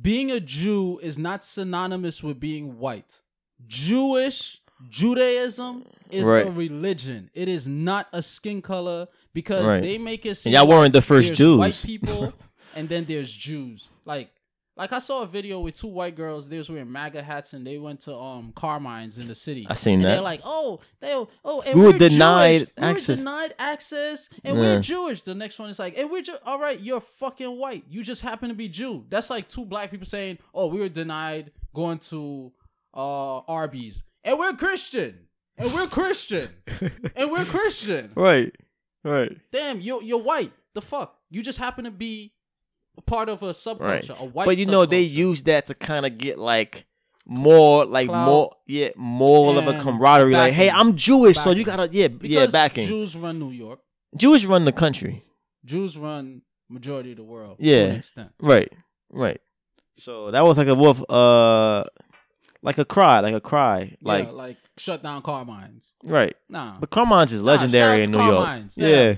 [SPEAKER 2] Being a Jew is not synonymous with being white. Jewish Judaism is
[SPEAKER 1] Right.
[SPEAKER 2] a religion. It is not a skin color because
[SPEAKER 1] Right.
[SPEAKER 2] they make it
[SPEAKER 1] and y'all weren't the first Jews.
[SPEAKER 2] white people and then there's Jews. Like like I saw a video with two white girls. They was wearing MAGA hats and they went to um Carmine's in the city.
[SPEAKER 1] I seen
[SPEAKER 2] and
[SPEAKER 1] that.
[SPEAKER 2] They're like, oh, they oh, and
[SPEAKER 1] We were denied
[SPEAKER 2] Jewish. We
[SPEAKER 1] access.
[SPEAKER 2] were denied access, and
[SPEAKER 1] Yeah.
[SPEAKER 2] we're Jewish. The next one is like, and we're ju- all right. You're fucking white. You just happen to be Jew. That's like two black people saying, oh, we were denied going to uh Arby's, and we're Christian, and we're Christian, and we're Christian.
[SPEAKER 1] right. Right.
[SPEAKER 2] Damn, you're you're white. The fuck? You just happen to be part of a subculture,
[SPEAKER 1] Right.
[SPEAKER 2] a white.
[SPEAKER 1] But you know they use that to kind of get like more like
[SPEAKER 2] Clout.
[SPEAKER 1] more yeah more of a camaraderie. Like, hey. I'm Jewish, so you gotta yeah
[SPEAKER 2] because
[SPEAKER 1] yeah backing.
[SPEAKER 2] Jews run New York.
[SPEAKER 1] jews run the country.
[SPEAKER 2] Jews run majority of the world.
[SPEAKER 1] Yeah. Right, right. So that was like a wolf, uh, like a cry, like a cry, like
[SPEAKER 2] yeah, like shut down Carmine's.
[SPEAKER 1] right.
[SPEAKER 2] Nah,
[SPEAKER 1] But Carmine's is
[SPEAKER 2] Nah,
[SPEAKER 1] legendary in New York.
[SPEAKER 2] Carmine's,
[SPEAKER 1] Yeah,
[SPEAKER 2] yeah.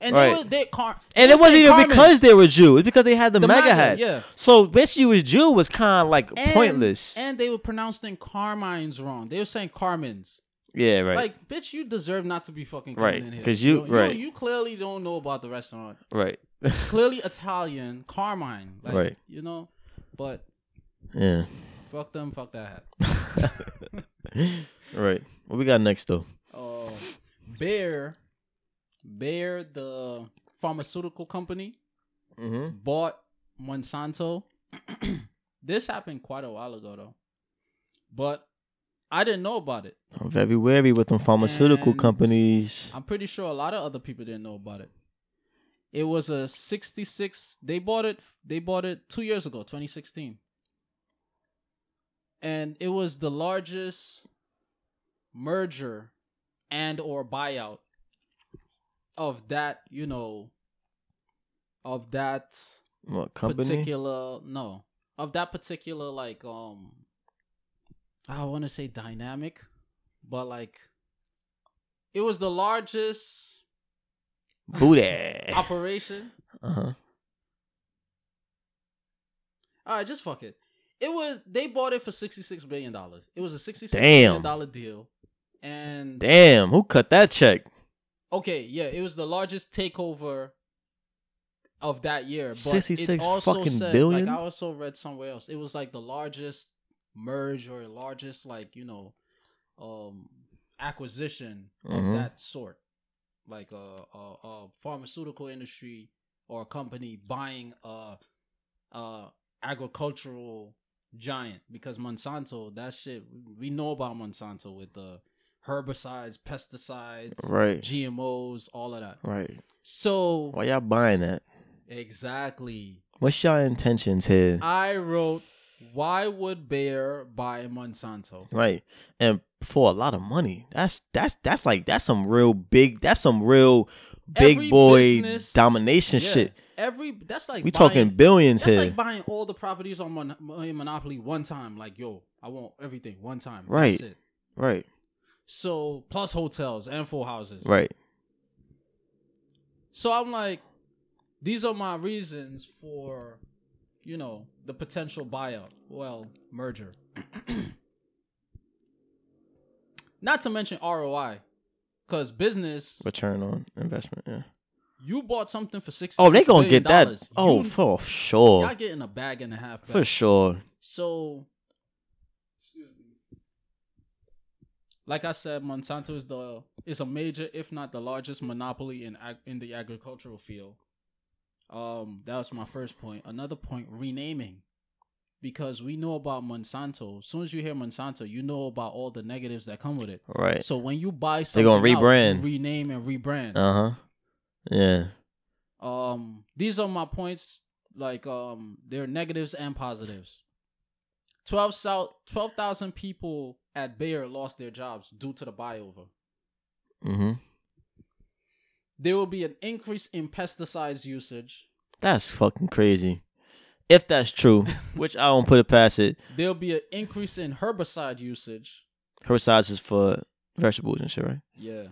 [SPEAKER 2] And
[SPEAKER 1] right.
[SPEAKER 2] they were they car.
[SPEAKER 1] and it wasn't even
[SPEAKER 2] Carmen's.
[SPEAKER 1] because they were Jew. It's because they had the,
[SPEAKER 2] The
[SPEAKER 1] mega
[SPEAKER 2] MAGA,
[SPEAKER 1] hat.
[SPEAKER 2] yeah.
[SPEAKER 1] So basically, was Jew was kind of like
[SPEAKER 2] And-
[SPEAKER 1] pointless.
[SPEAKER 2] And they were pronouncing Carmine's wrong. They were saying Carmen's.
[SPEAKER 1] yeah, right,
[SPEAKER 2] Like, bitch, you deserve not to be fucking coming
[SPEAKER 1] Right,
[SPEAKER 2] in here.
[SPEAKER 1] 'cause you-
[SPEAKER 2] you,
[SPEAKER 1] right.
[SPEAKER 2] you clearly don't know about the restaurant.
[SPEAKER 1] right.
[SPEAKER 2] It's clearly Italian, Carmine. Like,
[SPEAKER 1] Right.
[SPEAKER 2] You know, but
[SPEAKER 1] yeah,
[SPEAKER 2] fuck them, fuck that hat.
[SPEAKER 1] right. What we got next though?
[SPEAKER 2] uh, Bayer, Bayer, the pharmaceutical company,
[SPEAKER 1] Mm-hmm.
[SPEAKER 2] bought Monsanto. this happened quite a while ago, though, but I didn't know about it.
[SPEAKER 1] I'm very wary with them pharmaceutical
[SPEAKER 2] And-
[SPEAKER 1] companies.
[SPEAKER 2] I'm pretty sure a lot of other people didn't know about it. It was a 66. They bought it. They bought it two years ago, 2016, and it was the largest merger and or buyout of that. You know, of that
[SPEAKER 1] What company?
[SPEAKER 2] particular no of that particular like um I want to say dynamic, but like it was the largest
[SPEAKER 1] Booty.
[SPEAKER 2] operation.
[SPEAKER 1] Uh huh.
[SPEAKER 2] All right, just fuck it. It was they bought it for sixty six billion dollars. It was a sixty six billion dollar deal, and
[SPEAKER 1] Damn, who cut that check?
[SPEAKER 2] Okay, yeah, it was the largest takeover of that year. But
[SPEAKER 1] 66
[SPEAKER 2] it also
[SPEAKER 1] fucking
[SPEAKER 2] said,
[SPEAKER 1] billion?
[SPEAKER 2] Like I also read somewhere else, it was like the largest merge or largest like you know, um, acquisition of
[SPEAKER 1] Mhm.
[SPEAKER 2] that sort, like a, a, a pharmaceutical industry or a company buying a, a agricultural giant because Monsanto, that shit, we know about Monsanto with the herbicides, pesticides,
[SPEAKER 1] Right.
[SPEAKER 2] GMOs, all of that.
[SPEAKER 1] Right.
[SPEAKER 2] So
[SPEAKER 1] Why y'all buying that?
[SPEAKER 2] exactly,
[SPEAKER 1] What's y'all intentions here?
[SPEAKER 2] I wrote, why would Bayer buy Monsanto?
[SPEAKER 1] Right. And for a lot of money. That's that's that's like that's some real big that's some real big
[SPEAKER 2] Every
[SPEAKER 1] boy
[SPEAKER 2] business-
[SPEAKER 1] domination
[SPEAKER 2] Yeah,
[SPEAKER 1] shit.
[SPEAKER 2] Every that's like
[SPEAKER 1] We
[SPEAKER 2] buying-
[SPEAKER 1] talking billions
[SPEAKER 2] That's
[SPEAKER 1] here.
[SPEAKER 2] like buying all the properties on Mon- Mon- Monopoly one time. Like, yo, I want everything one time.
[SPEAKER 1] Right.
[SPEAKER 2] That's it.
[SPEAKER 1] right.
[SPEAKER 2] So plus hotels and full houses.
[SPEAKER 1] Right.
[SPEAKER 2] So I'm like, these are my reasons for, you know, the potential buyout. Well, merger. Not to mention ROI, because business,
[SPEAKER 1] Return on investment. Yeah.
[SPEAKER 2] you bought something for sixty.
[SPEAKER 1] Oh, they gonna get that. Oh,
[SPEAKER 2] you,
[SPEAKER 1] for sure.
[SPEAKER 2] y'all getting a bag and a half. Back.
[SPEAKER 1] For sure.
[SPEAKER 2] So, like I said, Monsanto is the is a major, if not the largest, monopoly in ag- in the agricultural field. Um, that was my first point. Another point: renaming, because we know about Monsanto. As soon as you hear Monsanto, you know about all the negatives that come with it.
[SPEAKER 1] Right.
[SPEAKER 2] So when you buy something, they're
[SPEAKER 1] gonna
[SPEAKER 2] out,
[SPEAKER 1] rebrand.
[SPEAKER 2] rename, and rebrand.
[SPEAKER 1] Uh huh. Yeah.
[SPEAKER 2] Um, these are my points. Like, um, they're negatives and positives. 12 South, 12,000 people at Bayer lost their jobs due to the buyover.
[SPEAKER 1] Mm-hmm.
[SPEAKER 2] There will be an increase in pesticides usage.
[SPEAKER 1] That's fucking crazy. If that's true, which I don't put it past it,
[SPEAKER 2] There'll be an increase in herbicide usage.
[SPEAKER 1] herbicides is for vegetables and shit, right?
[SPEAKER 2] Yeah.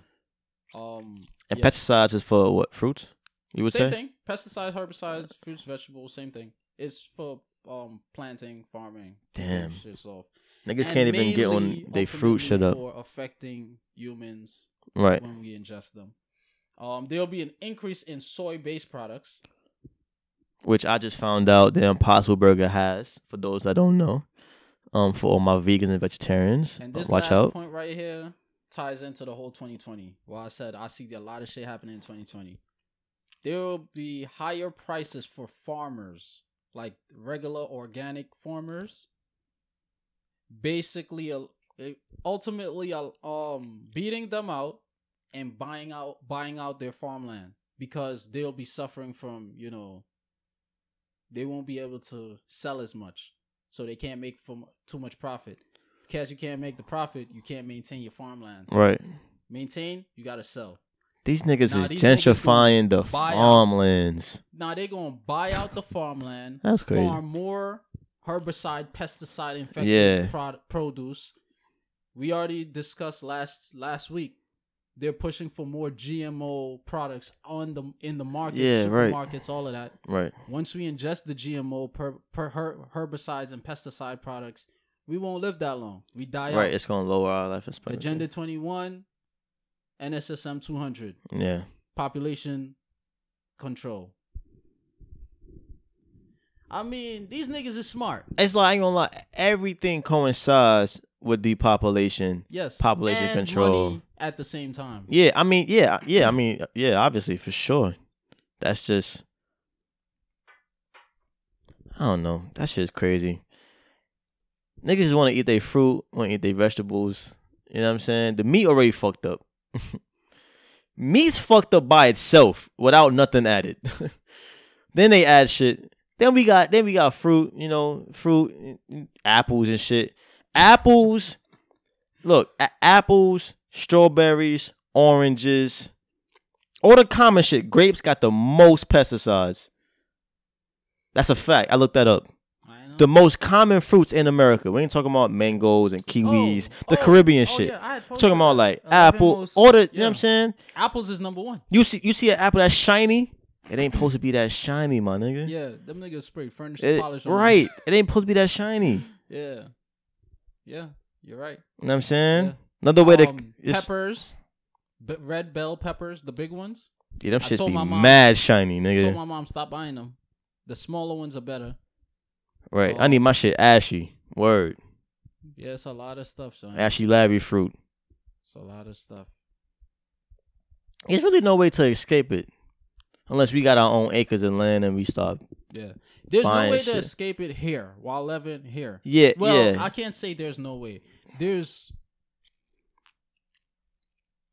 [SPEAKER 2] Um,
[SPEAKER 1] And
[SPEAKER 2] yeah.
[SPEAKER 1] pesticides is for what? Fruits? You would
[SPEAKER 2] same
[SPEAKER 1] say?
[SPEAKER 2] thing. Pesticides, herbicides, fruits, vegetables, same thing. It's for um planting, farming.
[SPEAKER 1] Damn.
[SPEAKER 2] Shit's off.
[SPEAKER 1] Niggas can't even get on they fruit shit up.
[SPEAKER 2] For affecting humans
[SPEAKER 1] Right.
[SPEAKER 2] when we ingest them. Um, there'll be an increase in soy-based products.
[SPEAKER 1] Which I just found out the Impossible Burger has, for those that don't know. Um, for all my vegans and vegetarians.
[SPEAKER 2] And this
[SPEAKER 1] watch out.
[SPEAKER 2] point right here ties into the whole 2020. Well, I said I see a lot of shit happening in 2020. There will be higher prices for farmers, like regular organic farmers. Basically, uh, ultimately, uh, um, beating them out and buying out buying out their farmland because they'll be suffering from you know they won't be able to sell as much so they can't make from too much profit because you can't make the profit you can't maintain your farmland
[SPEAKER 1] Right.
[SPEAKER 2] maintain you gotta sell
[SPEAKER 1] These niggas
[SPEAKER 2] Nah,
[SPEAKER 1] is
[SPEAKER 2] these niggas
[SPEAKER 1] gentrifying the
[SPEAKER 2] buy out.
[SPEAKER 1] farmlands.
[SPEAKER 2] now they're gonna buy out the farmland
[SPEAKER 1] That's crazy.
[SPEAKER 2] farm more herbicide pesticide infected
[SPEAKER 1] Yeah.
[SPEAKER 2] prod- produce we already discussed last last week they're pushing for more gmo products on the in the market
[SPEAKER 1] Yeah, right.
[SPEAKER 2] supermarkets all of that
[SPEAKER 1] Right.
[SPEAKER 2] once we ingest the GMO per, per her, herbicides and pesticide products, we won't live that long. We die
[SPEAKER 1] Right.
[SPEAKER 2] out.
[SPEAKER 1] It's gonna lower our life expectancy.
[SPEAKER 2] Agenda 21, NSSM 200,
[SPEAKER 1] Yeah.
[SPEAKER 2] population control. I mean, these niggas is smart.
[SPEAKER 1] It's like I ain't gonna lie, everything coincides with depopulation.
[SPEAKER 2] Yes.
[SPEAKER 1] Population
[SPEAKER 2] and
[SPEAKER 1] control.
[SPEAKER 2] money at the same time.
[SPEAKER 1] Yeah, I mean, yeah, yeah, I mean, yeah, obviously for sure. That's just I don't know. That shit's crazy. Niggas just want to eat their fruit, want to eat their vegetables. You know what I'm saying? The meat already fucked up. Meat's fucked up by itself without nothing added. then they add shit. Then we got then we got fruit, you know, fruit, apples and shit. Apples, look, a- apples, strawberries, oranges, all the common shit. Grapes got the most pesticides. That's a fact. I looked that up. The most common fruits in America. We ain't talking about mangoes and kiwis,
[SPEAKER 2] Oh,
[SPEAKER 1] the
[SPEAKER 2] oh,
[SPEAKER 1] Caribbean
[SPEAKER 2] oh,
[SPEAKER 1] shit.
[SPEAKER 2] yeah, I had
[SPEAKER 1] I'm talking about like apple,
[SPEAKER 2] most-
[SPEAKER 1] all the, you know what. I'm saying?
[SPEAKER 2] Apples is number one.
[SPEAKER 1] You see, you see an apple that's shiny. It ain't supposed to be that shiny, my nigga.
[SPEAKER 2] Yeah, them niggas spray furniture
[SPEAKER 1] It-
[SPEAKER 2] polish on
[SPEAKER 1] right. It ain't supposed to be that shiny.
[SPEAKER 2] Yeah. Yeah, you're right.
[SPEAKER 1] You know what I'm saying?
[SPEAKER 2] Yeah.
[SPEAKER 1] Another way to
[SPEAKER 2] Um, peppers, b- red bell peppers, the big ones.
[SPEAKER 1] Yeah, them shits be mom, mad shiny, nigga. I
[SPEAKER 2] told my mom stop buying them. The smaller ones are better.
[SPEAKER 1] Right. Um, I need my shit ashy. Word.
[SPEAKER 2] Yeah, it's a lot of stuff, son.
[SPEAKER 1] Ashy Larry fruit.
[SPEAKER 2] It's a lot of stuff.
[SPEAKER 1] There's really no way to escape it. Unless we got our own acres of land and we start.
[SPEAKER 2] Yeah. There's no way shit. to escape it here while living here.
[SPEAKER 1] Yeah.
[SPEAKER 2] Well,
[SPEAKER 1] yeah.
[SPEAKER 2] I can't say there's no way. There's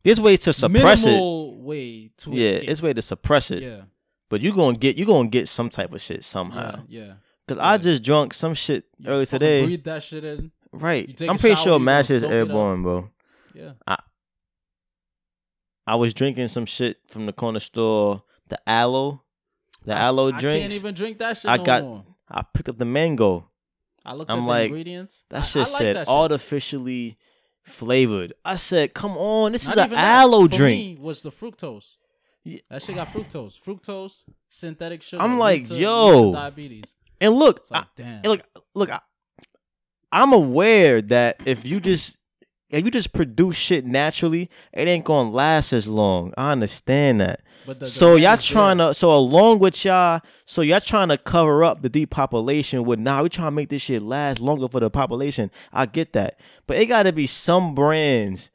[SPEAKER 1] there's ways to suppress
[SPEAKER 2] it. way to
[SPEAKER 1] yeah,
[SPEAKER 2] escape.
[SPEAKER 1] it's way to suppress it.
[SPEAKER 2] Yeah.
[SPEAKER 1] But you gonna get you gonna get some type of shit somehow.
[SPEAKER 2] Yeah. yeah.
[SPEAKER 1] Cause
[SPEAKER 2] yeah.
[SPEAKER 1] I just drunk some shit
[SPEAKER 2] you
[SPEAKER 1] earlier today.
[SPEAKER 2] Breathe that shit in.
[SPEAKER 1] Right. I'm pretty sure Mash is airborne, bro.
[SPEAKER 2] Yeah. I
[SPEAKER 1] I was drinking some shit from the corner store, the aloe, the I, aloe drinks. I
[SPEAKER 2] can't even drink that shit. I no got. More.
[SPEAKER 1] I picked up the mango.
[SPEAKER 2] I looked I'm at like, the ingredients.
[SPEAKER 1] That shit I, like said that artificially flavored. I said, "Come on, this Not is an aloe drink."
[SPEAKER 2] was the fructose? Yeah. That shit got fructose, fructose, synthetic sugar.
[SPEAKER 1] I'm like, to, yo,
[SPEAKER 2] diabetes.
[SPEAKER 1] And look,
[SPEAKER 2] like, I, damn.
[SPEAKER 1] look, look. I, I'm aware that if you just if you just produce shit naturally, it ain't gonna last as long. I understand that. But the, so y'all trying to so along with y'all, so y'all trying to cover up the depopulation with now nah, we trying to make this shit last longer for the population. I get that. But it gotta be some brands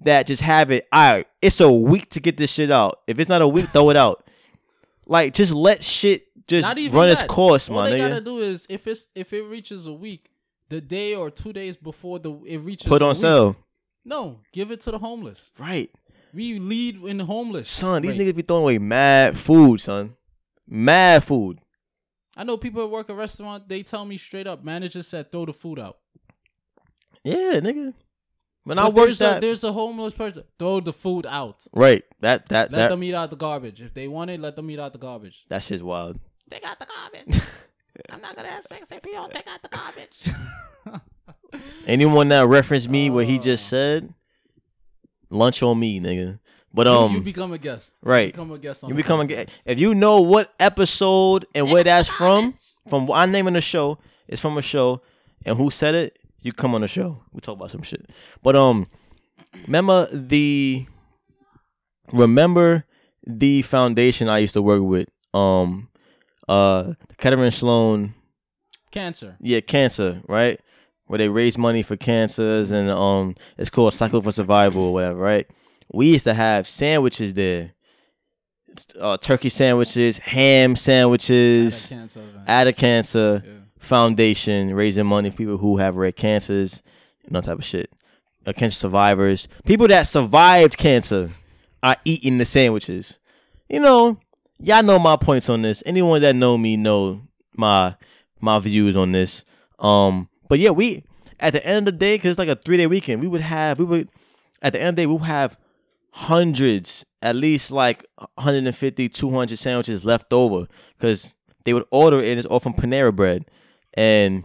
[SPEAKER 1] that just have it, all right, it's a week to get this shit out. If it's not a week, throw it out. Like just let shit just run that. its course,
[SPEAKER 2] All
[SPEAKER 1] man.
[SPEAKER 2] they
[SPEAKER 1] nigga.
[SPEAKER 2] gotta do is if it's if it reaches a week, the day or two days before the it reaches
[SPEAKER 1] put on sale.
[SPEAKER 2] No, give it to the homeless.
[SPEAKER 1] Right.
[SPEAKER 2] We lead in the homeless.
[SPEAKER 1] Son, these niggas be throwing away mad food, son. Mad food.
[SPEAKER 2] I know people at work at restaurant, they tell me straight up, manager said throw the food out.
[SPEAKER 1] Yeah, nigga. When
[SPEAKER 2] but
[SPEAKER 1] I worked
[SPEAKER 2] a, there's a homeless person. Throw the food out.
[SPEAKER 1] Right. That that
[SPEAKER 2] let
[SPEAKER 1] that,
[SPEAKER 2] them eat out the garbage. If they want it, let them eat out the garbage.
[SPEAKER 1] That shit's wild.
[SPEAKER 2] They got the garbage. I'm not gonna have sex if you don't take out the garbage.
[SPEAKER 1] Anyone that referenced me what he just oh. said, lunch on me, nigga. But um,
[SPEAKER 2] you, become a guest.
[SPEAKER 1] Right.
[SPEAKER 2] You become a guest.
[SPEAKER 1] you become a guest. If you know what episode and where that's from, from I'm naming the show, it's from a show, and who said it, you come on the show. We talk about some shit. But um, remember the remember the foundation I used to work with. Um, uh, Kettering Sloan.
[SPEAKER 2] Cancer.
[SPEAKER 1] Yeah, cancer. Right where they raise money for cancers and um it's called Cycle for Survival or whatever, right? We used to have sandwiches there. Uh, turkey sandwiches, ham sandwiches, at a cancer, yeah. foundation, raising money for people who have rare cancers, and that type of shit. Uh, cancer survivors, people that survived cancer are eating the sandwiches. You know, y'all know my points on this. Anyone that know me know my my views on this. Um, but yeah, we at the end of the day, because it's like a three day weekend, we would have we would at the end of the day we would have hundreds, at least like 150, 200 sandwiches left over because they would order it and it's all from Panera Bread, and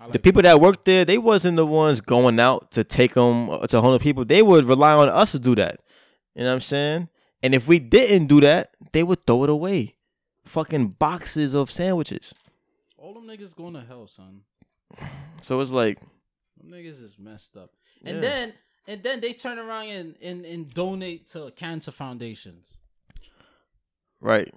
[SPEAKER 1] like the people that worked there, they wasn't the ones going out to take them to hundred people. They would rely on us to do that. You know what I'm saying? And if we didn't do that, they would throw it away. Fucking boxes of sandwiches.
[SPEAKER 2] All them niggas going to hell, son.
[SPEAKER 1] So it's like
[SPEAKER 2] Them niggas is messed up. And yeah. then and then they turn around and, and, and donate to cancer foundations.
[SPEAKER 1] Right.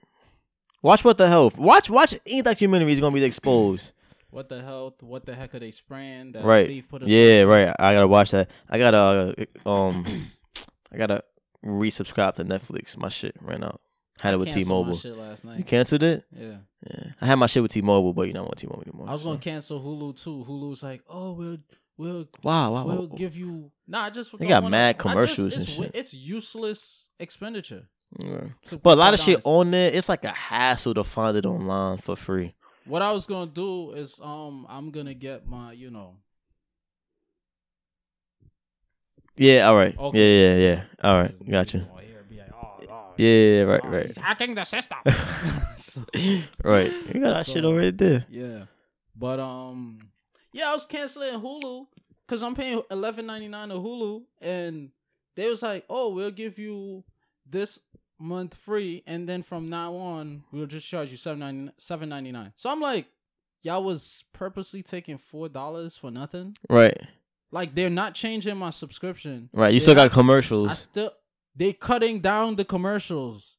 [SPEAKER 1] Watch what the health. Watch watch any documentary is gonna be exposed.
[SPEAKER 2] What the health? What the heck are they spraying? That
[SPEAKER 1] right. yeah, right. I gotta watch that. I gotta uh, um I gotta resubscribe to Netflix. My shit ran out. Had I it with T-Mobile. You canceled it?
[SPEAKER 2] Yeah.
[SPEAKER 1] Yeah. I had my shit with T-Mobile, but you don't want T-Mobile anymore.
[SPEAKER 2] I was gonna cancel Hulu too. Hulu's like, oh, we'll we'll
[SPEAKER 1] wow, wow,
[SPEAKER 2] we'll wow. give you. Nah, just
[SPEAKER 1] they got mad commercials just,
[SPEAKER 2] it's,
[SPEAKER 1] and shit.
[SPEAKER 2] It's useless expenditure.
[SPEAKER 1] Yeah. But a lot of shit on there, it's like a hassle to find it online for free.
[SPEAKER 2] What I was gonna do is, um, I'm gonna get my, you know.
[SPEAKER 1] Yeah. All right. Okay. Yeah. Yeah. Yeah. All right. Gotcha. Yeah, yeah, right, oh, right.
[SPEAKER 2] He's hacking the system.
[SPEAKER 1] right. You got that so, shit already there.
[SPEAKER 2] Yeah. But um yeah, I was canceling Hulu because I'm paying eleven ninety nine to Hulu and they was like, Oh, we'll give you this month free and then from now on we'll just charge you seven ninety nine. So I'm like, y'all was purposely taking four dollars for nothing?
[SPEAKER 1] Right.
[SPEAKER 2] Like they're not changing my subscription.
[SPEAKER 1] Right. You
[SPEAKER 2] they're
[SPEAKER 1] still got commercials. I
[SPEAKER 2] still they cutting down the commercials.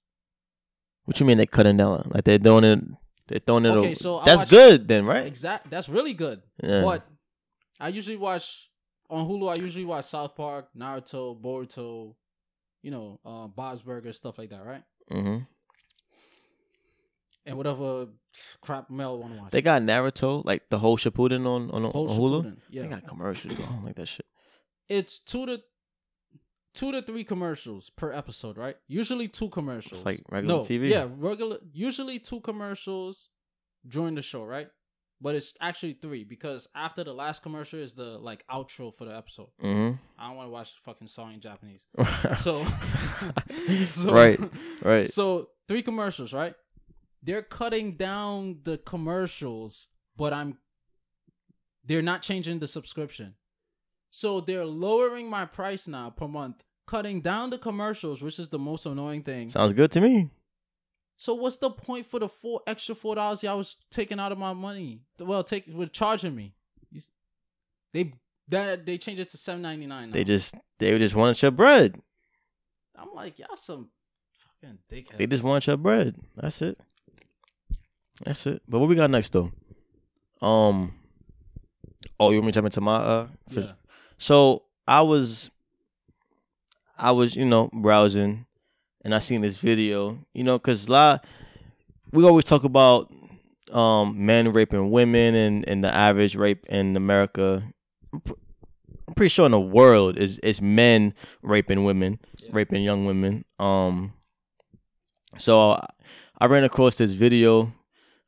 [SPEAKER 1] What you mean they cutting down? Like they're doing it? They're throwing it.
[SPEAKER 2] Okay,
[SPEAKER 1] a,
[SPEAKER 2] so
[SPEAKER 1] that's
[SPEAKER 2] watch-
[SPEAKER 1] good then, right?
[SPEAKER 2] Exact. That's really good.
[SPEAKER 1] Yeah.
[SPEAKER 2] But I usually watch on Hulu. I usually watch South Park, Naruto, Boruto, you know, uh, Bob's Burgers, stuff like that, right?
[SPEAKER 1] hmm
[SPEAKER 2] And whatever crap Mel want to watch.
[SPEAKER 1] They got Naruto, like the whole Shippuden on on, on Hulu.
[SPEAKER 2] Shippuden,
[SPEAKER 1] They got commercials. I don't like that shit.
[SPEAKER 2] it's two to two to three commercials per episode, right? Usually two commercials.
[SPEAKER 1] It's like regular
[SPEAKER 2] no,
[SPEAKER 1] TV.
[SPEAKER 2] Yeah, regular. Usually two commercials during the show, right? But it's actually three because after the last commercial is the like outro for the episode.
[SPEAKER 1] Mm-hmm.
[SPEAKER 2] I don't want to watch the fucking song in Japanese. So, so
[SPEAKER 1] right, right.
[SPEAKER 2] So three commercials, right? They're cutting down the commercials, but I'm they're not changing the subscription. So they're lowering my price now per month, cutting down the commercials, which is the most annoying thing.
[SPEAKER 1] Sounds good to me.
[SPEAKER 2] So what's the point for the four extra four dollars y'all was taking out of my money? Well, take were charging me. You They that they changed it to seven ninety nine.
[SPEAKER 1] They just they just want your bread.
[SPEAKER 2] I'm like y'all some fucking dickheads.
[SPEAKER 1] They just want your bread. That's it. That's it. But what we got next though? Um. Oh, you want me to jump into my uh?
[SPEAKER 2] yeah.
[SPEAKER 1] So I was, I was, you know, browsing, and I seen this video, you know, cause a lot, we always talk about um men raping women and and the average rape in America. I'm pretty sure in the world is is men raping women,
[SPEAKER 2] Yeah.
[SPEAKER 1] raping young women. Um, so I ran across this video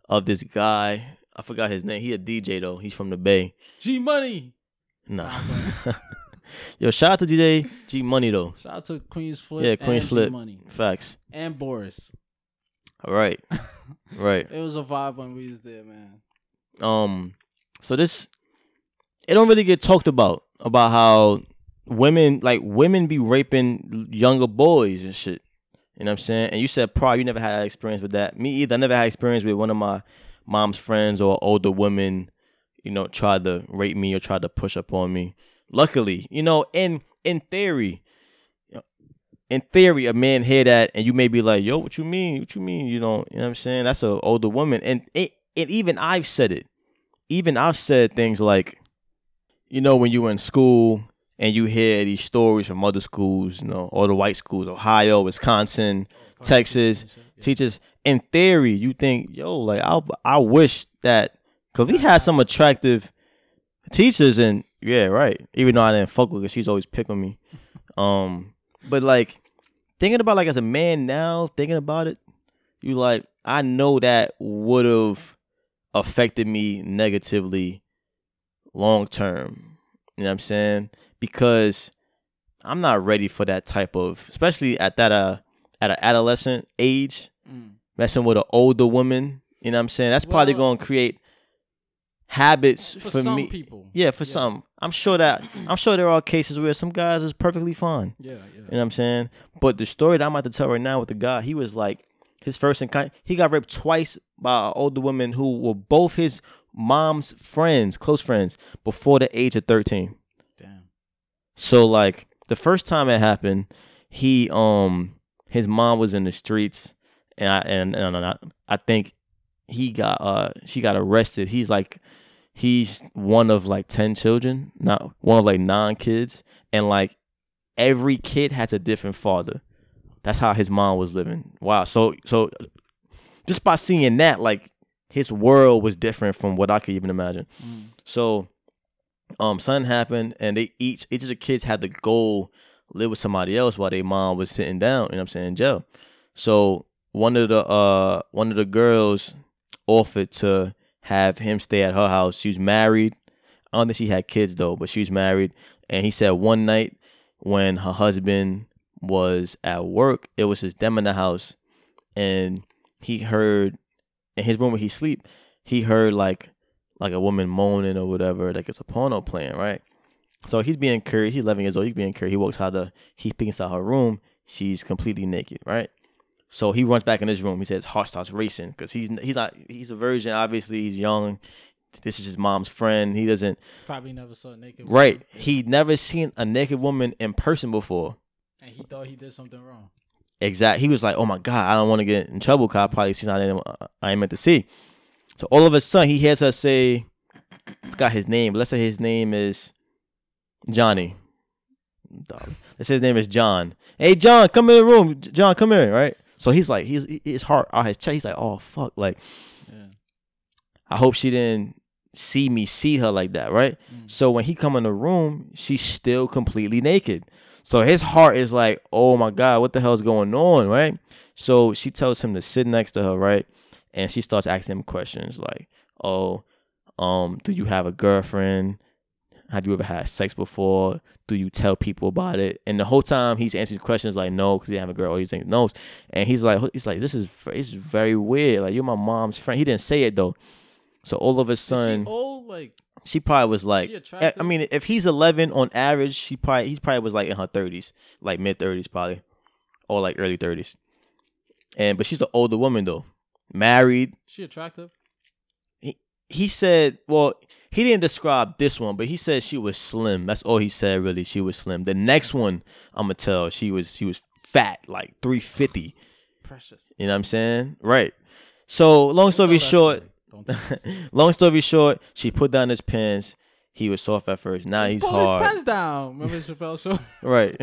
[SPEAKER 1] of this guy. I forgot his name. He a DJ though. He's from the Bay.
[SPEAKER 2] G Money.
[SPEAKER 1] Nah. Yo, shout out to DJ G Money though.
[SPEAKER 2] Shout out to Queen's Flip.
[SPEAKER 1] Yeah,
[SPEAKER 2] and
[SPEAKER 1] Queen's
[SPEAKER 2] G
[SPEAKER 1] Flip.
[SPEAKER 2] Money
[SPEAKER 1] Facts.
[SPEAKER 2] and Boris.
[SPEAKER 1] All right. Right.
[SPEAKER 2] It was a vibe when we was there, man.
[SPEAKER 1] Um so this it don't really get talked about about how women like women be raping younger boys and shit. You know what I'm saying? And you said prior you never had experience with that. Me either. I never had experience with one of my mom's friends or older women, you know, tried to rape me or tried to push up on me. Luckily, you know, in in theory, in theory, a man hear that and you may be like, "Yo, what you mean? What you mean? You know, you know what I'm saying? That's an older woman." And it, and even I've said it. Even I've said things like, you know, when you were in school and you hear these stories from other schools, you know, all the white schools, Ohio, Wisconsin, Texas, teachers. In theory, you think, yo, like I, I wish that because we had some attractive teachers, and yeah, right. Even though I didn't fuck with her, she's always picking me. Um, but like thinking about like as a man now, thinking about it, you like I know that would have affected me negatively long term. You know what I'm saying? Because I'm not ready for that type of, especially at that uh at an adolescent age,
[SPEAKER 2] Mm.
[SPEAKER 1] messing with an older woman. You know what I'm saying? That's probably going to create habits
[SPEAKER 2] For,
[SPEAKER 1] for,
[SPEAKER 2] some
[SPEAKER 1] me.
[SPEAKER 2] people.
[SPEAKER 1] Yeah, for some. I'm sure that I'm sure there are cases where some guys is perfectly fine.
[SPEAKER 2] Yeah, yeah.
[SPEAKER 1] You know what I'm saying? But the story that I'm about to tell right now with the guy, he was like his first encounter. He got raped twice by older women who were both his mom's friends, close friends, before the age of 13. So like the first time it happened, he um his mom was in the streets, and I and, and I, I think he got uh she got arrested. He's like he's one of like ten children, not one of like nine kids, and like every kid has a different father. That's how his mom was living. Wow. So so just by seeing that, like his world was different from what I could even imagine.
[SPEAKER 2] Mm.
[SPEAKER 1] So um something happened and they each each of the kids had to go live with somebody else while their mom was sitting down, you know what I'm saying, in jail. So one of the uh one of the girls offered to have him stay at her house. She was married. I don't think she had kids though, but she was married. And he said one night when her husband was at work, it was his them in the house, and he heard in his room where he sleep, he heard like like a woman moaning or whatever, like it's a porno playing, right? So he's being curious. He's 11 years old. He's being curious. He walks out the, he peeks out her room. She's completely naked, right? So he runs back in his room. He says heart starts racing because he's he's not he's a virgin. Obviously, he's young. This is his mom's friend. He doesn't
[SPEAKER 2] Probably never saw a naked. Woman. right.
[SPEAKER 1] He never seen a naked woman in person before.
[SPEAKER 2] And he thought he did something wrong.
[SPEAKER 1] Exact. He was like, "Oh my god, I don't want to get in trouble. Cause I probably seen I didn't, I ain't meant to see." So all of a sudden, he hears her say, "Got his name. Let's say his name is Johnny. Let's say his name is John. Hey, John, come in the room. John, come here. Right. So he's like, he's his heart out his chest. He's like, "Oh fuck!" Like, yeah. I hope she didn't see me see her like that. Right. Mm. So when he come in the room, she's still completely naked. So his heart is like, oh my God, what the hell's going on, right? So she tells him to sit next to her, right? And she starts asking him questions like, oh, um, do you have a girlfriend? Have you ever had sex before? Do you tell people about it? And the whole time he's answering questions like no, because he have a girl. Or he's saying no, and he's like, he's like, this is is very weird. Like you're my mom's friend. He didn't say it though. So all of a sudden,
[SPEAKER 2] old like
[SPEAKER 1] she probably was like, I mean, if he's 11 on average, she probably he probably was like in her 30s, like mid 30s probably, or like early 30s. And but she's an older woman though, married.
[SPEAKER 2] She attractive.
[SPEAKER 1] He he said, well, he didn't describe this one, but he said she was slim. That's all he said. Really, she was slim. The next one, I'm gonna tell, she was she was fat, like 350.
[SPEAKER 2] Precious.
[SPEAKER 1] You know what I'm saying? Right. So long story short. Long story short, she put down his pants. He was soft at first. Now he's
[SPEAKER 2] pull
[SPEAKER 1] hard.
[SPEAKER 2] his pants down. Remember Chappelle show?
[SPEAKER 1] right.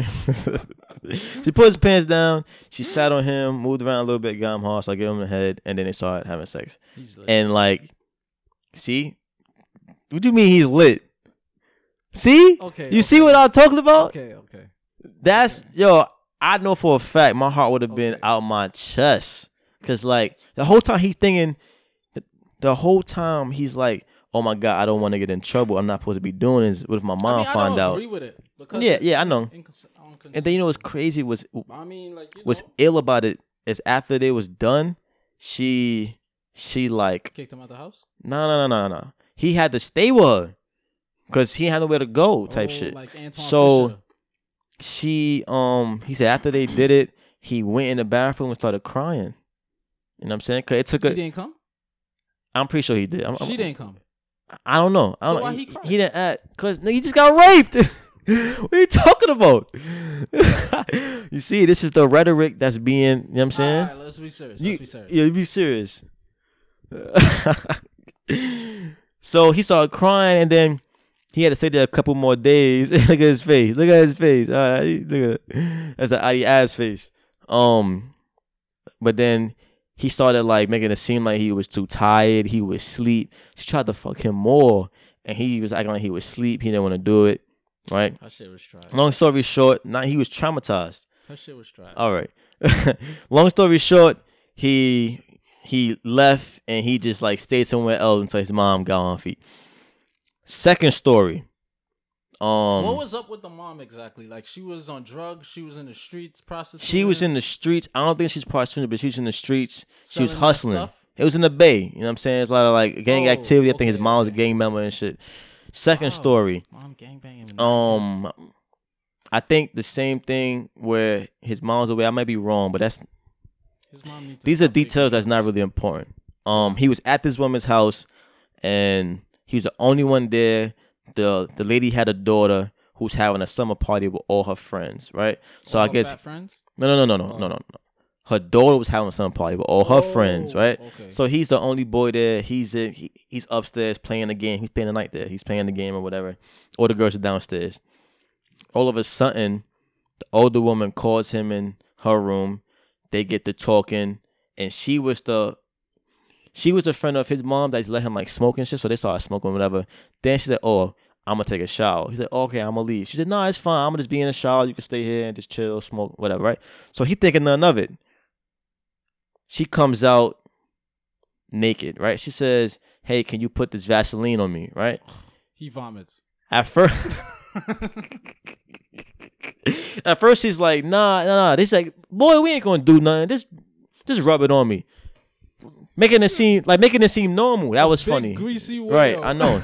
[SPEAKER 1] she put his pants down. She sat on him, moved around a little bit, got him hard, so I gave him the head, and then they started having sex. And like, see, what do you mean he's lit? See?
[SPEAKER 2] Okay.
[SPEAKER 1] You
[SPEAKER 2] okay.
[SPEAKER 1] see what I'm talking about?
[SPEAKER 2] Okay. Okay.
[SPEAKER 1] That's okay. yo. I know for a fact my heart would have been out my chest, cause like the whole time he's thinking the whole time he's like, "Oh my god, I don't want to get in trouble. I'm not supposed to be doing this. What if my mom I
[SPEAKER 2] mean,
[SPEAKER 1] find out?"
[SPEAKER 2] Agree with it
[SPEAKER 1] yeah, yeah, I know. and then you know what's crazy was,
[SPEAKER 2] I mean, like,
[SPEAKER 1] what's ill about it is after they was done, she she like
[SPEAKER 2] kicked him out the house.
[SPEAKER 1] No, no, no, no, no. He had to stay with her because he had nowhere to go, type
[SPEAKER 2] oh,
[SPEAKER 1] shit.
[SPEAKER 2] Like
[SPEAKER 1] so
[SPEAKER 2] Fisher.
[SPEAKER 1] she um he said after they did it, he went in the bathroom and started crying. You know what I'm saying? Cause it took a.
[SPEAKER 2] He didn't come.
[SPEAKER 1] I'm pretty sure he did. I'm,
[SPEAKER 2] she
[SPEAKER 1] I'm,
[SPEAKER 2] didn't come.
[SPEAKER 1] I don't know. I
[SPEAKER 2] don't
[SPEAKER 1] so. Why
[SPEAKER 2] he,
[SPEAKER 1] he, he didn't act because no, he just got raped. what are you talking about? you see, this is the rhetoric that's being. You know what I'm saying?
[SPEAKER 2] All right, let's be serious. Let's
[SPEAKER 1] you,
[SPEAKER 2] be serious.
[SPEAKER 1] Yeah, be serious. so he started crying, and then he had to stay there a couple more days. look at his face. Look at his face. All right, look at that's an Adi ass face. Um, but then he started like making it seem like he was too tired. He was sleep. She tried to fuck him more, and he was acting like he was sleep. He didn't want to do it. Right.
[SPEAKER 2] That shit was trash.
[SPEAKER 1] Long story short, now he was traumatized.
[SPEAKER 2] That shit was trash.
[SPEAKER 1] All right. Long story short, he he left and he just like stayed somewhere else until his mom got on feet. Second story. Um,
[SPEAKER 2] what was up with the mom exactly? Like she was on drugs, she was in the streets prostituting.
[SPEAKER 1] She was in the streets. I don't think she's prostituting, but she was in the streets. She was hustling. It was in the Bay. You know what I'm saying? It's a lot of like gang oh, activity. I think his mom was a gang member and shit. Second wow. story.
[SPEAKER 2] Mom gang banging.
[SPEAKER 1] Um, I think the same thing where his mom's away. I might be wrong, but that's these are details that's not really important. Um, he was at this woman's house, and he was the only one there the the lady had a daughter who's having a summer party with all her friends, right? So
[SPEAKER 2] all
[SPEAKER 1] I guess
[SPEAKER 2] friends.
[SPEAKER 1] No, no, no, no, no, oh. no, no, no. Her daughter was having a summer party with all her oh, friends, right?
[SPEAKER 2] Okay.
[SPEAKER 1] So he's the only boy there. He's in, he, he's upstairs playing the game. He's playing the night there. He's playing the game or whatever. All the girls are downstairs. All of a sudden, the older woman calls him in her room. They get to talking, and she was the she was a friend of his mom that let him like smoke and shit. So they started smoking, whatever. Then she said, "Oh, I'm gonna take a shower." He said, "Okay, I'm gonna leave." She said, "No, it's fine. I'm gonna just be in the shower. You can stay here and just chill, smoke, whatever." Right? So he thinking none of it. She comes out naked. Right? She says, "Hey, can you put this Vaseline on me?" Right?
[SPEAKER 2] He vomits.
[SPEAKER 1] At first. At first he's like, nah, nah, nah. This like, boy, we ain't gonna do nothing. Just just rub it on me making it seem like making it seem normal. That was
[SPEAKER 2] Big
[SPEAKER 1] funny.
[SPEAKER 2] Greasy whale.
[SPEAKER 1] Right, I know.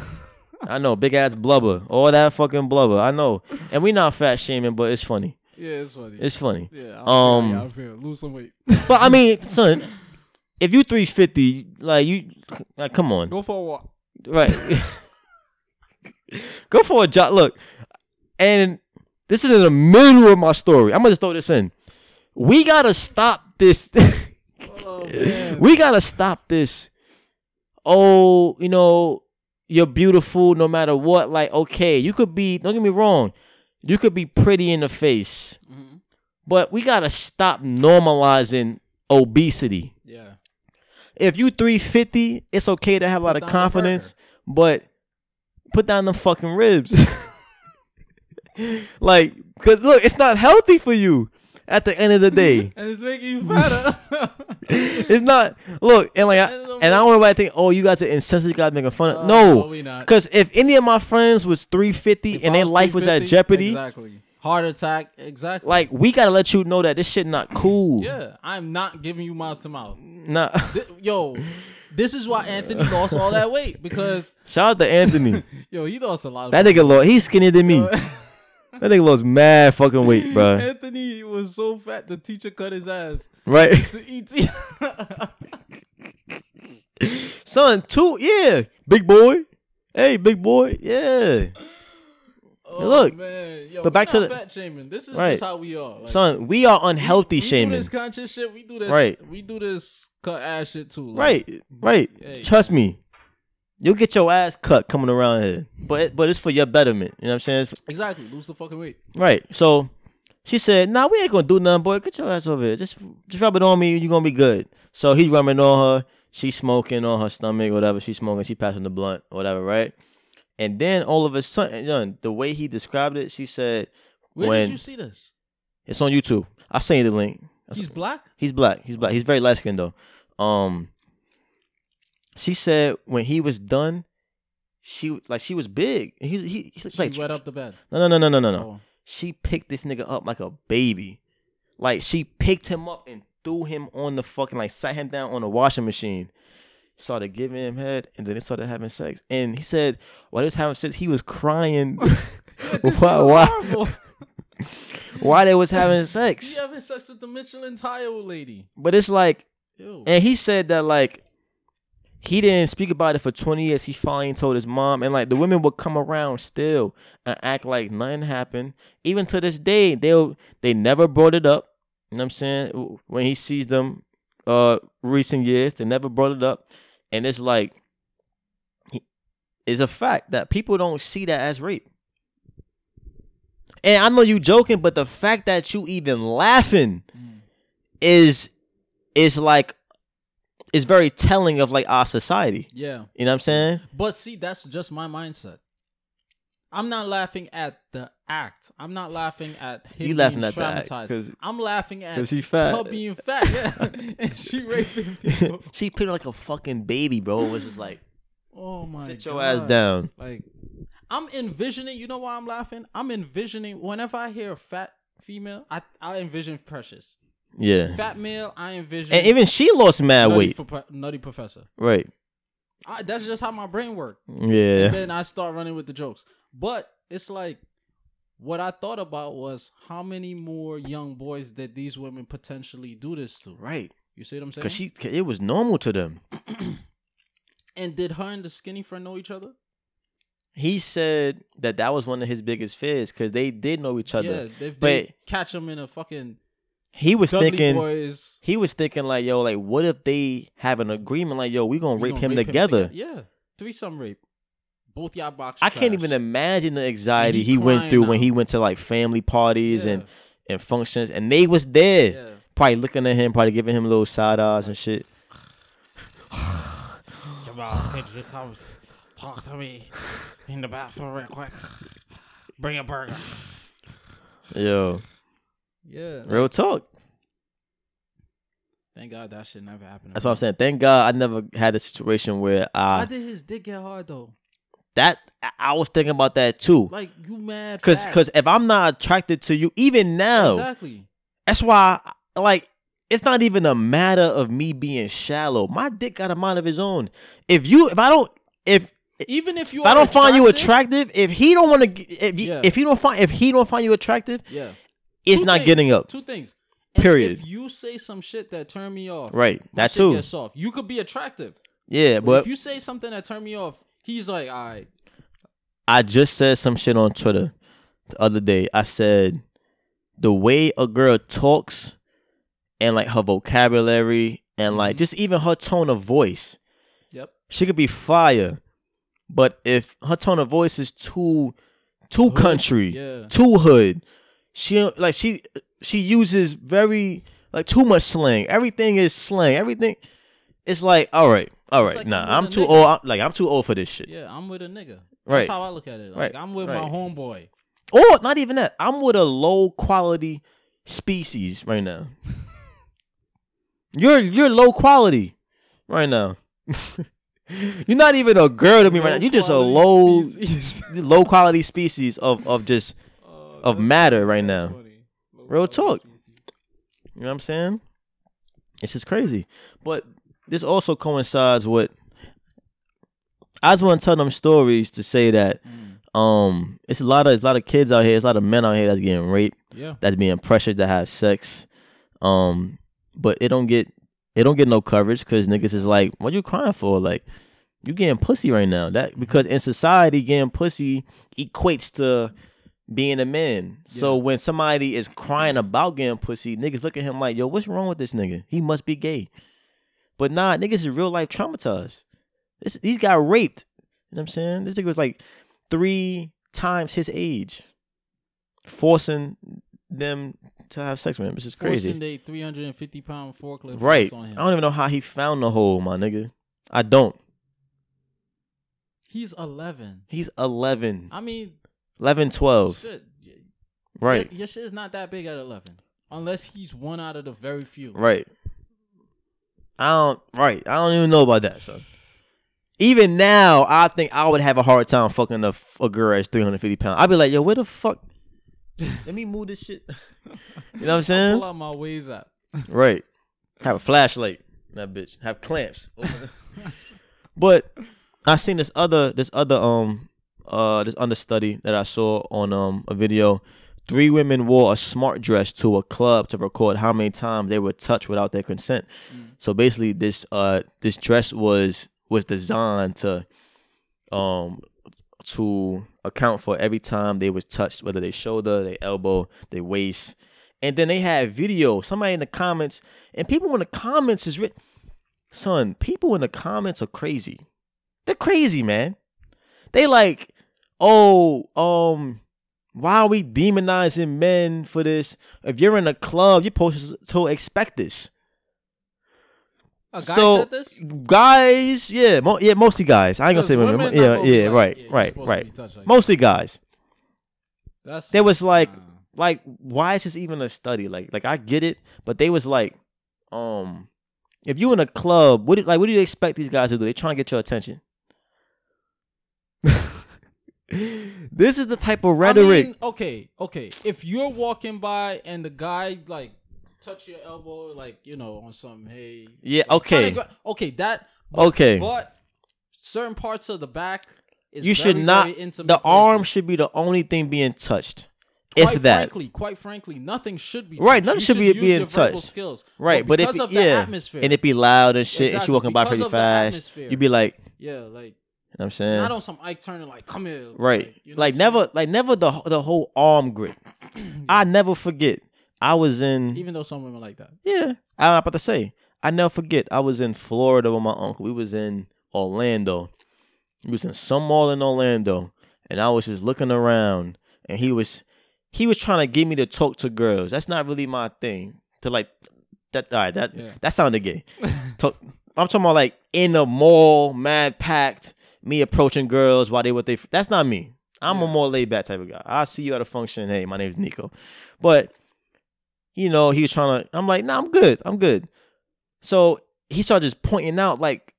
[SPEAKER 1] I know, big ass blubber, all that fucking blubber. I know, and we not fat shaming, but it's funny.
[SPEAKER 2] Yeah, it's funny.
[SPEAKER 1] It's funny.
[SPEAKER 2] Yeah,
[SPEAKER 1] I'll um,
[SPEAKER 2] yeah, I feel lose some weight.
[SPEAKER 1] but I mean, son, if you three fifty, like you, like come on,
[SPEAKER 2] go for a walk.
[SPEAKER 1] Right, go for a jog. Look, and this is in the middle of my story. I'm gonna just throw this in. We gotta stop this. oh, we gotta stop this. Oh, you know, you're beautiful no matter what. Like, okay, you could be. Don't get me wrong. You could be pretty in the face, mm-hmm. but we gotta stop normalizing obesity.
[SPEAKER 2] Yeah.
[SPEAKER 1] If you 350, it's okay to have a lot of confidence, but put down the fucking ribs. like, cause look, it's not healthy for you at the end of the day.
[SPEAKER 2] and it's making you fatter.
[SPEAKER 1] it's not. Look, and like, I, and I don't want to think, oh, you guys are insensitive, guys making fun of. Uh, no, because if any of my friends was 350 if and their life was at jeopardy,
[SPEAKER 2] exactly. Heart attack, exactly.
[SPEAKER 1] Like we gotta let you know that this shit not cool.
[SPEAKER 2] Yeah, I'm not giving you mouth to mouth.
[SPEAKER 1] Nah,
[SPEAKER 2] yo, this is why Anthony lost all that weight because
[SPEAKER 1] shout out to Anthony.
[SPEAKER 2] yo, he lost a lot.
[SPEAKER 1] of That nigga lost. He's skinnier than me. That nigga lost mad fucking weight, bro.
[SPEAKER 2] Anthony was so fat the teacher cut his ass.
[SPEAKER 1] Right. Son, two, yeah. Big boy. Hey, big boy. Yeah.
[SPEAKER 2] Oh, look, man. Yo, but back to the fat shaming. This is right. just how we are.
[SPEAKER 1] Like, Son, we are unhealthy we, we shaming. We
[SPEAKER 2] do this conscious shit. We do this.
[SPEAKER 1] Right.
[SPEAKER 2] We do this cut ass shit too.
[SPEAKER 1] Like, right. Right. Hey. Trust me. You'll get your ass cut coming around here, but but it's for your betterment. You know what I'm saying?
[SPEAKER 2] Exactly. Lose the fucking weight.
[SPEAKER 1] Right. So she said, "Nah, we ain't gonna do nothing, boy. Get your ass over here. Just just rub it on me. You gonna be good." So he's rubbing on her. She's smoking on her stomach, whatever. She's smoking. She passing the blunt, whatever. Right. And then all of a sudden, the way he described it, she said,
[SPEAKER 2] "Where
[SPEAKER 1] when,
[SPEAKER 2] did you see this?"
[SPEAKER 1] It's on YouTube. I'll send you the link.
[SPEAKER 2] He's black.
[SPEAKER 1] He's black. He's black. He's very light skinned though. Um, she said when he was done, she like she was big. He he he's
[SPEAKER 2] like she wet up the bed.
[SPEAKER 1] No no no no no no no. Oh. She picked this nigga up like a baby. Like she picked him up and threw him on the fucking like sat him down on the washing machine. Started giving him head and then they started having sex. And he said while they was having sex, he was crying. why why? why they was having sex?
[SPEAKER 2] He having sex with the Michelin tire lady.
[SPEAKER 1] But it's like Ew. and he said that like he didn't speak about it for 20 years. He finally told his mom, and like the women would come around still and act like nothing happened. Even to this day, they'll they never brought it up. You know what I'm saying? When he sees them, uh, recent years, they never brought it up, and it's like, it's a fact that people don't see that as rape. And I know you joking, but the fact that you even laughing mm. is is like is very telling of like our society.
[SPEAKER 2] Yeah.
[SPEAKER 1] You know what I'm saying?
[SPEAKER 2] But see, that's just my mindset. I'm not laughing at the act. I'm not laughing at him you laughing at traumatized. I'm laughing at
[SPEAKER 1] she fat.
[SPEAKER 2] her being fat. Yeah, and she raping people.
[SPEAKER 1] she put like a fucking baby, bro. It was just like,
[SPEAKER 2] oh my,
[SPEAKER 1] sit your ass down.
[SPEAKER 2] Like, I'm envisioning. You know why I'm laughing? I'm envisioning whenever I hear a fat female, I I envision Precious.
[SPEAKER 1] Yeah.
[SPEAKER 2] Fat male, I envision.
[SPEAKER 1] And even she lost mad
[SPEAKER 2] nutty
[SPEAKER 1] weight.
[SPEAKER 2] For, nutty professor.
[SPEAKER 1] Right.
[SPEAKER 2] I, that's just how my brain worked.
[SPEAKER 1] Yeah.
[SPEAKER 2] And then I start running with the jokes. But it's like what I thought about was how many more young boys that these women potentially do this to.
[SPEAKER 1] Right.
[SPEAKER 2] You see what I'm saying?
[SPEAKER 1] Because she, it was normal to them.
[SPEAKER 2] and did her and the skinny friend know each other?
[SPEAKER 1] He said that that was one of his biggest fears because they did know each other.
[SPEAKER 2] Yeah, if but they catch him in a fucking
[SPEAKER 1] he was Dudley thinking boys. he was thinking like yo like what if they have an agreement? Like yo we gonna we rape, gonna him, rape together. him,
[SPEAKER 2] together. yeah threesome rape. Both y'all box
[SPEAKER 1] I can't even imagine the anxiety he, he went through when he went to like family parties yeah. and and functions and they was there. Yeah. probably looking at him probably giving him little side eyes and shit.
[SPEAKER 2] Could you come talk to me in the bathroom real quick? Bring a burger.
[SPEAKER 1] Yo
[SPEAKER 2] yeah.
[SPEAKER 1] Real talk.
[SPEAKER 2] Thank God that shit never happened.
[SPEAKER 1] That's what I'm saying. Thank God I never had a situation where I.
[SPEAKER 2] Why did his dick get hard though?
[SPEAKER 1] That I was thinking about that too.
[SPEAKER 2] Like you mad?
[SPEAKER 1] Cause, cause if I'm not attracted to you, even now,
[SPEAKER 2] exactly.
[SPEAKER 1] That's why, like, it's not even a matter of me being shallow. My dick got a mind of his own. If you, if I don't, if
[SPEAKER 2] even if you,
[SPEAKER 1] if I don't find you attractive, if he don't want to, if yeah. if he don't find, if he don't find you attractive,
[SPEAKER 2] yeah,
[SPEAKER 1] it's not
[SPEAKER 2] things,
[SPEAKER 1] getting up.
[SPEAKER 2] Two things. And Period. If you say some shit that turn me off,
[SPEAKER 1] right? That too.
[SPEAKER 2] Gets. You could be attractive.
[SPEAKER 1] Yeah, but, but
[SPEAKER 2] if you say something that turn me off, he's like, all right.
[SPEAKER 1] I just said some shit on Twitter the other day. I said the way a girl talks and like her vocabulary and like mm-hmm. just even her tone of voice.
[SPEAKER 2] Yep.
[SPEAKER 1] She could be fire. But if her tone of voice is too too hood, country, yeah. too hood, she like she she uses very like too much slang. Everything is slang. Everything it's like, all right, all right, like nah, I'm, I'm too nigga. old. I'm, like I'm too old for this shit.
[SPEAKER 2] Yeah, I'm with a nigga.
[SPEAKER 1] Right.
[SPEAKER 2] That's how I look at it. Like, right. I'm with right. my homeboy.
[SPEAKER 1] Or not even that. I'm with a low quality species right now. you're you're low quality right now. you're not even a girl to me low right now. You're just a low low quality species of of just of matter right now. Real talk. You know what I'm saying? It's just crazy. But this also coincides with I just want to tell them stories to say that mm. um it's a lot of it's a lot of kids out here, it's a lot of men out here that's getting raped,
[SPEAKER 2] yeah,
[SPEAKER 1] that's being pressured to have sex, um, but it don't get it don't get no coverage because niggas is like, what you crying for? Like, you getting pussy right now? That because in society, getting pussy equates to being a man. So when somebody is crying about getting pussy, niggas look at him like, yo, what's wrong with this nigga? He must be gay. But nah, niggas is real life traumatized. This he's got raped. You know what I'm saying? This nigga was like three times his age, forcing them to have sex with him. This is crazy.
[SPEAKER 2] Forcing a 350 pound forklift.
[SPEAKER 1] Right. I don't even know how he found the hole, my nigga. I don't.
[SPEAKER 2] He's 11.
[SPEAKER 1] He's 11.
[SPEAKER 2] I mean,
[SPEAKER 1] 11, 12. Shit. Right.
[SPEAKER 2] Your, your shit is not that big at 11. Unless he's one out of the very few.
[SPEAKER 1] Right. I don't, right. I don't even know about that, son even now, I think I would have a hard time fucking a, a girl that's 350 pounds. I'd be like, yo, where the fuck? Let me move this shit. you know what I'm saying?
[SPEAKER 2] pull out my ways up.
[SPEAKER 1] right. Have a flashlight. That bitch. Have clamps. but I seen this other this other um uh this understudy that I saw on um a video. Three women wore a smart dress to a club to record how many times they were touched without their consent. Mm. So basically, this uh this dress was was designed to um to account for every time they was touched, whether they shoulder, they elbow, they waist. And then they had video. Somebody in the comments, and people in the comments is written, son, people in the comments are crazy. They're crazy, man. They like, oh, um, why are we demonizing men for this? If you're in a club, you're supposed to expect this.
[SPEAKER 2] A guy so, said this?
[SPEAKER 1] Guys, yeah, mo- yeah, mostly guys. I ain't gonna say women. Yeah, yeah, right, yeah, right, right. Like mostly guys. That's there was like, like, why is this even a study? Like, like I get it, but they was like, um, if you in a club, what do, like, what do you expect these guys to do? They trying to get your attention. this is the type of rhetoric. I
[SPEAKER 2] mean, okay, okay. If you're walking by and the guy like touch your elbow, like you know, on some hey.
[SPEAKER 1] Yeah. Okay.
[SPEAKER 2] okay. That.
[SPEAKER 1] But, okay.
[SPEAKER 2] But certain parts of the back.
[SPEAKER 1] you should very, not. Very the arm should be the only thing being touched. Quite if that,
[SPEAKER 2] frankly, quite frankly, nothing should be
[SPEAKER 1] touched. right. Nothing should, should be being touched. Skills. Right, but, but if it, yeah, atmosphere, and it be loud and shit, exactly. and she walking by pretty fast, you'd be like,
[SPEAKER 2] yeah, like
[SPEAKER 1] know what I'm saying?
[SPEAKER 2] Not on some Ike Turner like come here.
[SPEAKER 1] Right. Like, you know like never like never the the whole arm grip. yeah. I never forget. I was in
[SPEAKER 2] even though some women like that.
[SPEAKER 1] Yeah, I'm about to say. I never forget. I was in Florida with my uncle. We was in Orlando. He was in some mall in Orlando, and I was just looking around, and he was he was trying to get me to talk to girls. That's not really my thing. To like that. All right, that yeah. that sounded gay. talk, I'm talking about like in the mall, mad packed. Me approaching girls while they what they. That's not me. I'm yeah. a more laid back type of guy. I see you at a function. Hey, my name's Nico, but you know, he was trying to. I'm like, nah, I'm good. I'm good. So he started just pointing out, like,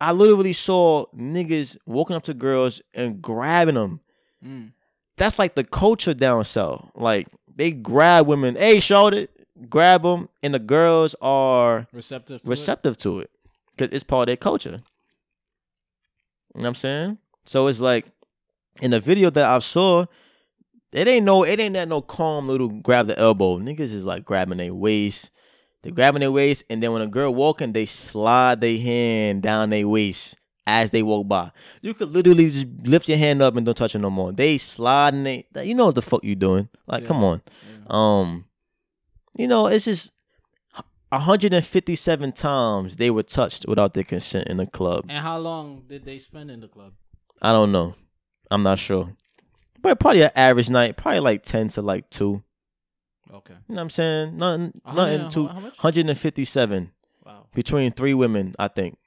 [SPEAKER 1] I literally saw niggas walking up to girls and grabbing them. Mm. That's like the culture down south. Like they grab women. Hey, showed it. Grab them, and the girls are
[SPEAKER 2] receptive to
[SPEAKER 1] receptive
[SPEAKER 2] it.
[SPEAKER 1] to it because it's part of their culture. You know what I'm saying? So it's like in the video that I saw, it ain't no, it ain't that no calm little grab the elbow. Niggas is like grabbing their waist. They grabbing their waist, and then when a girl walking, they slide their hand down their waist as they walk by. You could literally just lift your hand up and don't touch it no more. They sliding they you know what the fuck you doing. Like, yeah. come on. Yeah. Um you know, it's just 157 times they were touched without their consent in the club.
[SPEAKER 2] And how long did they spend in the club?
[SPEAKER 1] I don't know. I'm not sure. But probably an average night, probably like 10 to like 2.
[SPEAKER 2] Okay.
[SPEAKER 1] You know what I'm saying? Nothing, nothing too. 157. Wow. Between three women, I think.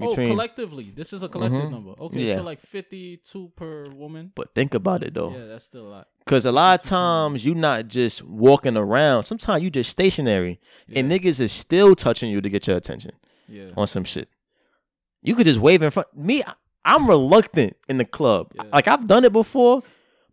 [SPEAKER 2] Oh, Between, oh, collectively. This is a collective mm-hmm. number. Okay, yeah. so like 52 per woman.
[SPEAKER 1] But think about it though.
[SPEAKER 2] Yeah, that's still a lot.
[SPEAKER 1] Cause a lot of times you're not just walking around. Sometimes you just stationary, yeah. and niggas is still touching you to get your attention.
[SPEAKER 2] Yeah.
[SPEAKER 1] On some shit. You could just wave in front. Me, I'm reluctant in the club. Yeah. Like I've done it before,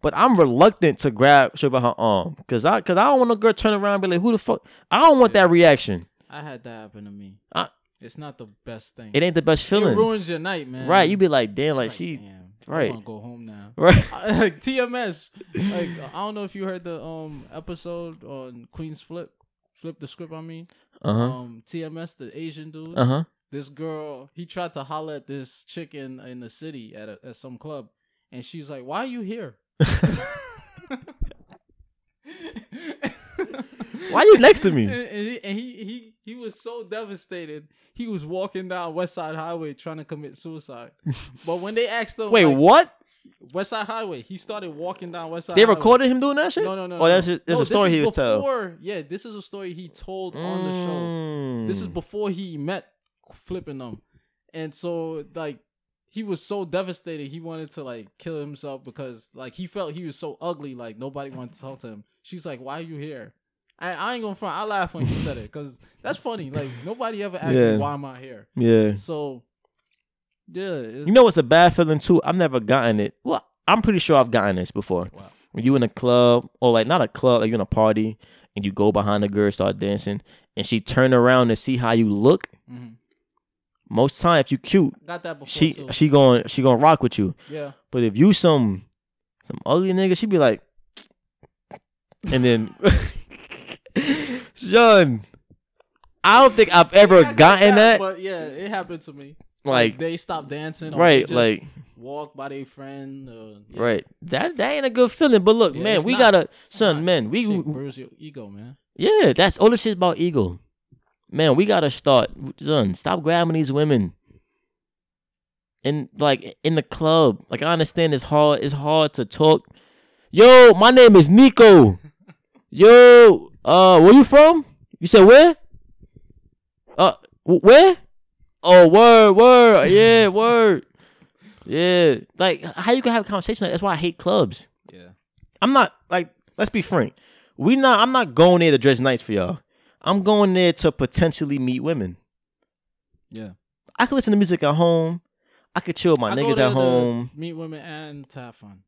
[SPEAKER 1] but I'm reluctant to grab shit by her arm. Cause I, cause I don't want a girl turn around and be like, "Who the fuck?" I don't want that reaction.
[SPEAKER 2] I had that happen to me. I, it's not the best thing.
[SPEAKER 1] It ain't the best feeling.
[SPEAKER 2] It ruins your night, man.
[SPEAKER 1] Right. You be like, damn, like, like she. Damn, right.
[SPEAKER 2] I want to go home now.
[SPEAKER 1] Right.
[SPEAKER 2] like TMS. Like I don't know if you heard the um episode on Queen's Flip. Flip the script. I mean.
[SPEAKER 1] Uh huh.
[SPEAKER 2] Um, TMS, the Asian dude.
[SPEAKER 1] Uh huh.
[SPEAKER 2] This girl, he tried to holler at this chick in, in the city at a, at some club, and she's like, "Why are you here?"
[SPEAKER 1] Why are you next to me?
[SPEAKER 2] And, and, he, and, he, he he was so devastated. He was walking down West Side Highway trying to commit suicide. but when they asked him,
[SPEAKER 1] wait,
[SPEAKER 2] like,
[SPEAKER 1] what?
[SPEAKER 2] West Side Highway. He started walking down West Side.
[SPEAKER 1] They
[SPEAKER 2] Highway.
[SPEAKER 1] recorded him doing that shit.
[SPEAKER 2] No, no, no.
[SPEAKER 1] Oh, that's just, that's
[SPEAKER 2] no,
[SPEAKER 1] a story he was
[SPEAKER 2] telling. Yeah, this is a story he told mm. on the show. This is mm. before he met flipping them, and so like he was so devastated he wanted to like kill himself because like he felt he was so ugly like nobody wanted to talk to him she's like why are you here I, I ain't gonna front. I laugh when you said it because that's funny. Like nobody ever asked yeah. me why am I here.
[SPEAKER 1] Yeah.
[SPEAKER 2] So, yeah.
[SPEAKER 1] You know it's a bad feeling too? I've never gotten it. Well, I'm pretty sure I've gotten this before.
[SPEAKER 2] Wow.
[SPEAKER 1] When you in a club or like not a club, like you in a party and you go behind the girl, start dancing, and she turn around to see how you look. Mm-hmm. Most time, if you cute,
[SPEAKER 2] got that before
[SPEAKER 1] she
[SPEAKER 2] too.
[SPEAKER 1] she going she gonna rock with you.
[SPEAKER 2] Yeah.
[SPEAKER 1] But if you some some ugly nigga, she be like, and then. Son, I don't think I've ever gotten that, that,
[SPEAKER 2] But yeah, it happened to me.
[SPEAKER 1] Like,
[SPEAKER 2] like they stop dancing.
[SPEAKER 1] Right. like
[SPEAKER 2] walk by their friend. Uh,
[SPEAKER 1] yeah. Right. That that ain't a good feeling. But look, yeah, man, we not, gotta, son, man, we
[SPEAKER 2] bruise your ego, man.
[SPEAKER 1] Yeah, that's all the shit about ego. Man, we gotta start, son. Stop grabbing these women. And like in the club, like I understand it's hard. It's hard to talk. Yo, my name is Nico. Yo, uh, where you from? You said where? Uh, where? Oh, word, word, yeah, word, yeah. Like, how you can have a conversation? Like, that's why I hate clubs.
[SPEAKER 2] Yeah,
[SPEAKER 1] I'm not like. Let's be frank. We not. I'm not going there to dress nice for y'all. I'm going there to potentially meet women.
[SPEAKER 2] Yeah,
[SPEAKER 1] I could listen to music at home. I could chill with my I niggas at home.
[SPEAKER 2] Meet women and to have fun.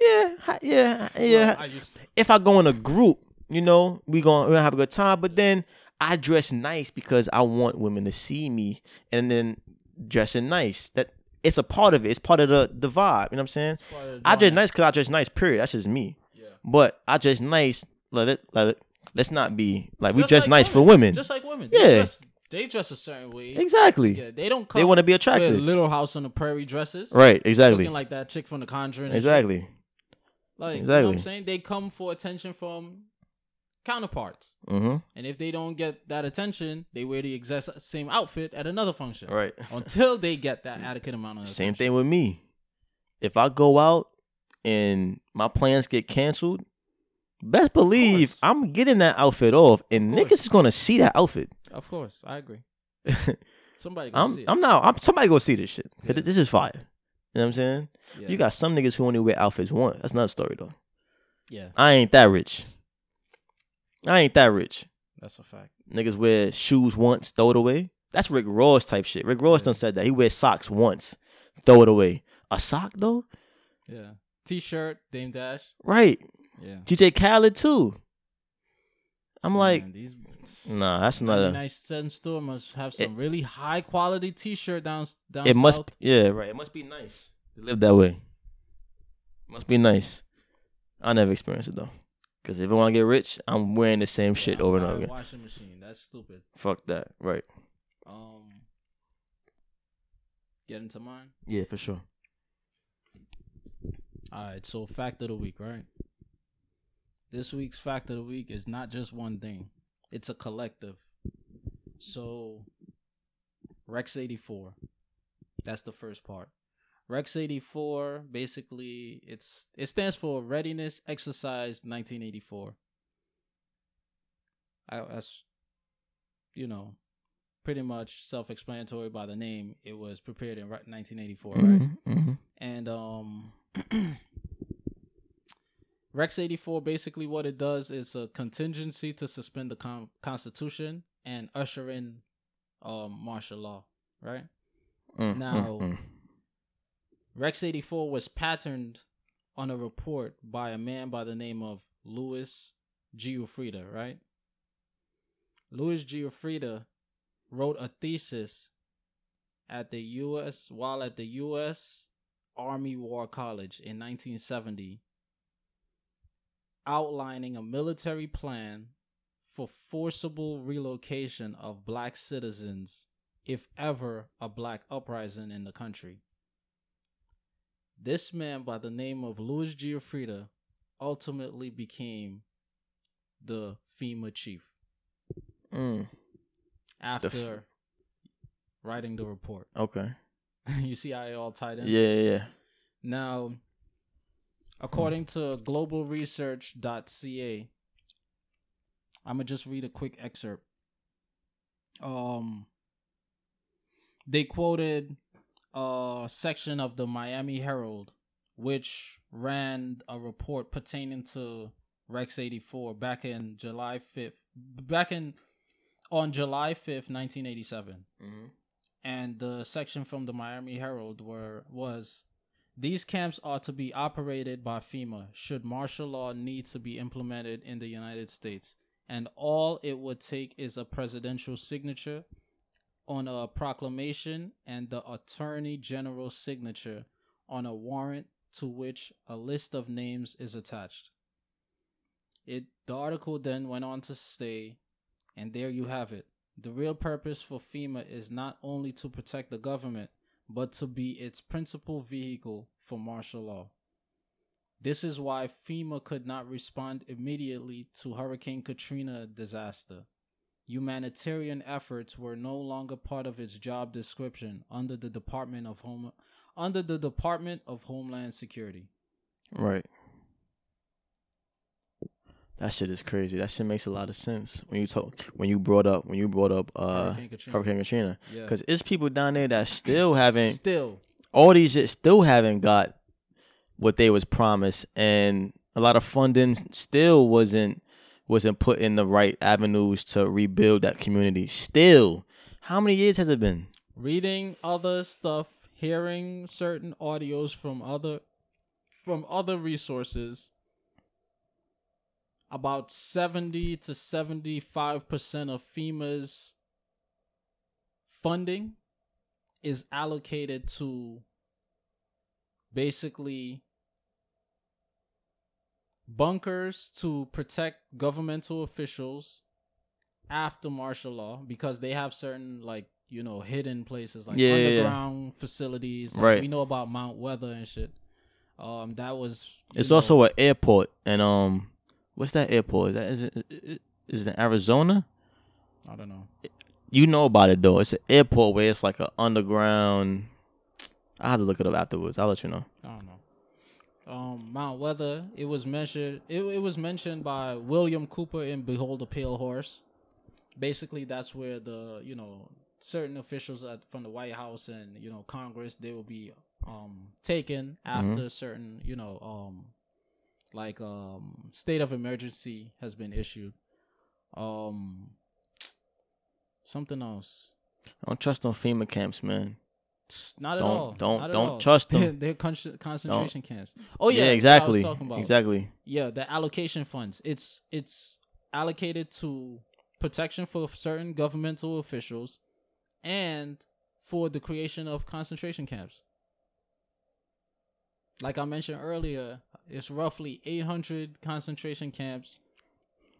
[SPEAKER 1] Yeah, yeah, yeah. Well, I if I go in a group, you know, we gonna we going to have a good time. But then I dress nice because I want women to see me, and then dressing nice. That it's a part of it. It's part of the the vibe. You know what I'm saying? I dress nice because I dress nice. Period. That's just me.
[SPEAKER 2] Yeah.
[SPEAKER 1] But I dress nice. Let it. Let it. Let's not be like just we dress like nice women. for women.
[SPEAKER 2] Just like women.
[SPEAKER 1] Yeah.
[SPEAKER 2] They dress, they dress a certain way.
[SPEAKER 1] Exactly.
[SPEAKER 2] Yeah, they don't.
[SPEAKER 1] they want to be attractive.
[SPEAKER 2] Little House on the Prairie dresses.
[SPEAKER 1] Right. Exactly.
[SPEAKER 2] Looking like that chick from The Conjuring.
[SPEAKER 1] Exactly.
[SPEAKER 2] Like exactly. you know what I'm saying, they come for attention from counterparts.
[SPEAKER 1] Mm-hmm.
[SPEAKER 2] And if they don't get that attention, they wear the exact same outfit at another function.
[SPEAKER 1] Right.
[SPEAKER 2] Until they get that adequate amount of attention.
[SPEAKER 1] Same thing with me. If I go out and my plans get canceled, best believe I'm getting that outfit off, and of niggas is gonna see that outfit.
[SPEAKER 2] Of course, I agree. Somebody
[SPEAKER 1] I'm,
[SPEAKER 2] see it.
[SPEAKER 1] I'm not. I'm somebody gonna see this shit. Yeah. This is fire. You know what I'm saying? Yeah. You got some niggas who only wear outfits once. That's another story though.
[SPEAKER 2] Yeah. I
[SPEAKER 1] ain't that rich. I ain't that rich.
[SPEAKER 2] That's a fact.
[SPEAKER 1] Niggas wear shoes once, throw it away. That's Rick Ross type shit. Rick Ross yeah. done said that. He wears socks once, throw it away. A sock though?
[SPEAKER 2] Yeah. T-shirt, Dame Dash.
[SPEAKER 1] Right.
[SPEAKER 2] Yeah.
[SPEAKER 1] DJ Khaled too. I'm Man, like, these, nah, that's not a
[SPEAKER 2] nice set store. Must have some it, really high quality T-shirt down down.
[SPEAKER 1] It
[SPEAKER 2] south.
[SPEAKER 1] must, yeah, right. It must be nice to live that way. Must be nice. I never experienced it though. Cause if I want to get rich, I'm wearing the same yeah, shit over and over again.
[SPEAKER 2] Washing machine. That's stupid.
[SPEAKER 1] Fuck that. Right.
[SPEAKER 2] Um. get into mine?
[SPEAKER 1] Yeah, for sure.
[SPEAKER 2] All right, so fact of the week, right? This week's fact of the week is not just one thing; it's a collective. So, Rex eighty four. That's the first part. Rex eighty four basically it's it stands for Readiness Exercise nineteen eighty four. I that's you know pretty much self-explanatory by the name. It was prepared in 1984, right? Mm-hmm, mm-hmm. And um, Rex 84 basically what it does is a contingency to suspend the con- Constitution and usher in um, martial law, right? Mm, now, mm, mm. Rex 84 was patterned on a report by a man by the name of Louis Giuffrida, right? Louis Giuffrida wrote a thesis at the U.S. while at the U.S. Army War College in 1970, outlining a military plan for forcible relocation of black citizens if ever a black uprising in the country. This man by the name of Louis Giuffrida ultimately became the FEMA chief. Mm after f- writing the report.
[SPEAKER 1] Okay.
[SPEAKER 2] you see how it all tied in?
[SPEAKER 1] Yeah, yeah, yeah.
[SPEAKER 2] Now, according to globalresearch.ca, I'm gonna just read a quick excerpt. Um, they quoted a section of the Miami Herald, which ran a report pertaining to Rex 84 back in July 5th, back in on July 5th, 1987. Mm-hmm. And the section from the Miami Herald were was these camps are to be operated by FEMA should martial law need to be implemented in the United States. And all it would take is a presidential signature on a proclamation and the attorney general's signature on a warrant to which a list of names is attached. It the article then went on to say and there you have it. The real purpose for FEMA is not only to protect the government, but to be its principal vehicle for martial law. This is why FEMA could not respond immediately to Hurricane Katrina disaster. Humanitarian efforts were no longer part of its job description under the Department of Home under the Department of Homeland Security.
[SPEAKER 1] Right. That shit is crazy. That shit makes a lot of sense when you talk when you brought up when you brought up uh Hurricane Katrina. Hurricane Katrina. Yeah. Cause it's people down there that still haven't
[SPEAKER 2] still
[SPEAKER 1] all these shit still haven't got what they was promised and a lot of funding still wasn't wasn't put in the right avenues to rebuild that community. Still. How many years has it been?
[SPEAKER 2] Reading other stuff, hearing certain audios from other from other resources about 70 to 75% of FEMA's funding is allocated to basically bunkers to protect governmental officials after martial law because they have certain like you know hidden places like yeah, underground yeah. facilities like right we know about mount weather and shit um that was
[SPEAKER 1] it's know, also an airport and um What's that airport? Is that is it is it in Arizona?
[SPEAKER 2] I don't know.
[SPEAKER 1] You know about it though. It's an airport where it's like an underground. I have to look it up afterwards. I'll let you know.
[SPEAKER 2] I don't know. Um, Mount Weather. It was mentioned. It, it was mentioned by William Cooper in Behold a Pale Horse. Basically, that's where the you know certain officials at, from the White House and you know Congress they will be um taken after mm-hmm. certain you know um like um state of emergency has been issued. Um something else.
[SPEAKER 1] I don't trust on FEMA camps, man.
[SPEAKER 2] Not
[SPEAKER 1] at
[SPEAKER 2] don't, all.
[SPEAKER 1] Don't Not don't trust them.
[SPEAKER 2] They're, they're concentration don't. camps. Oh yeah,
[SPEAKER 1] yeah exactly. Exactly.
[SPEAKER 2] Yeah, the allocation funds. It's it's allocated to protection for certain governmental officials and for the creation of concentration camps. Like I mentioned earlier, it's roughly 800 concentration camps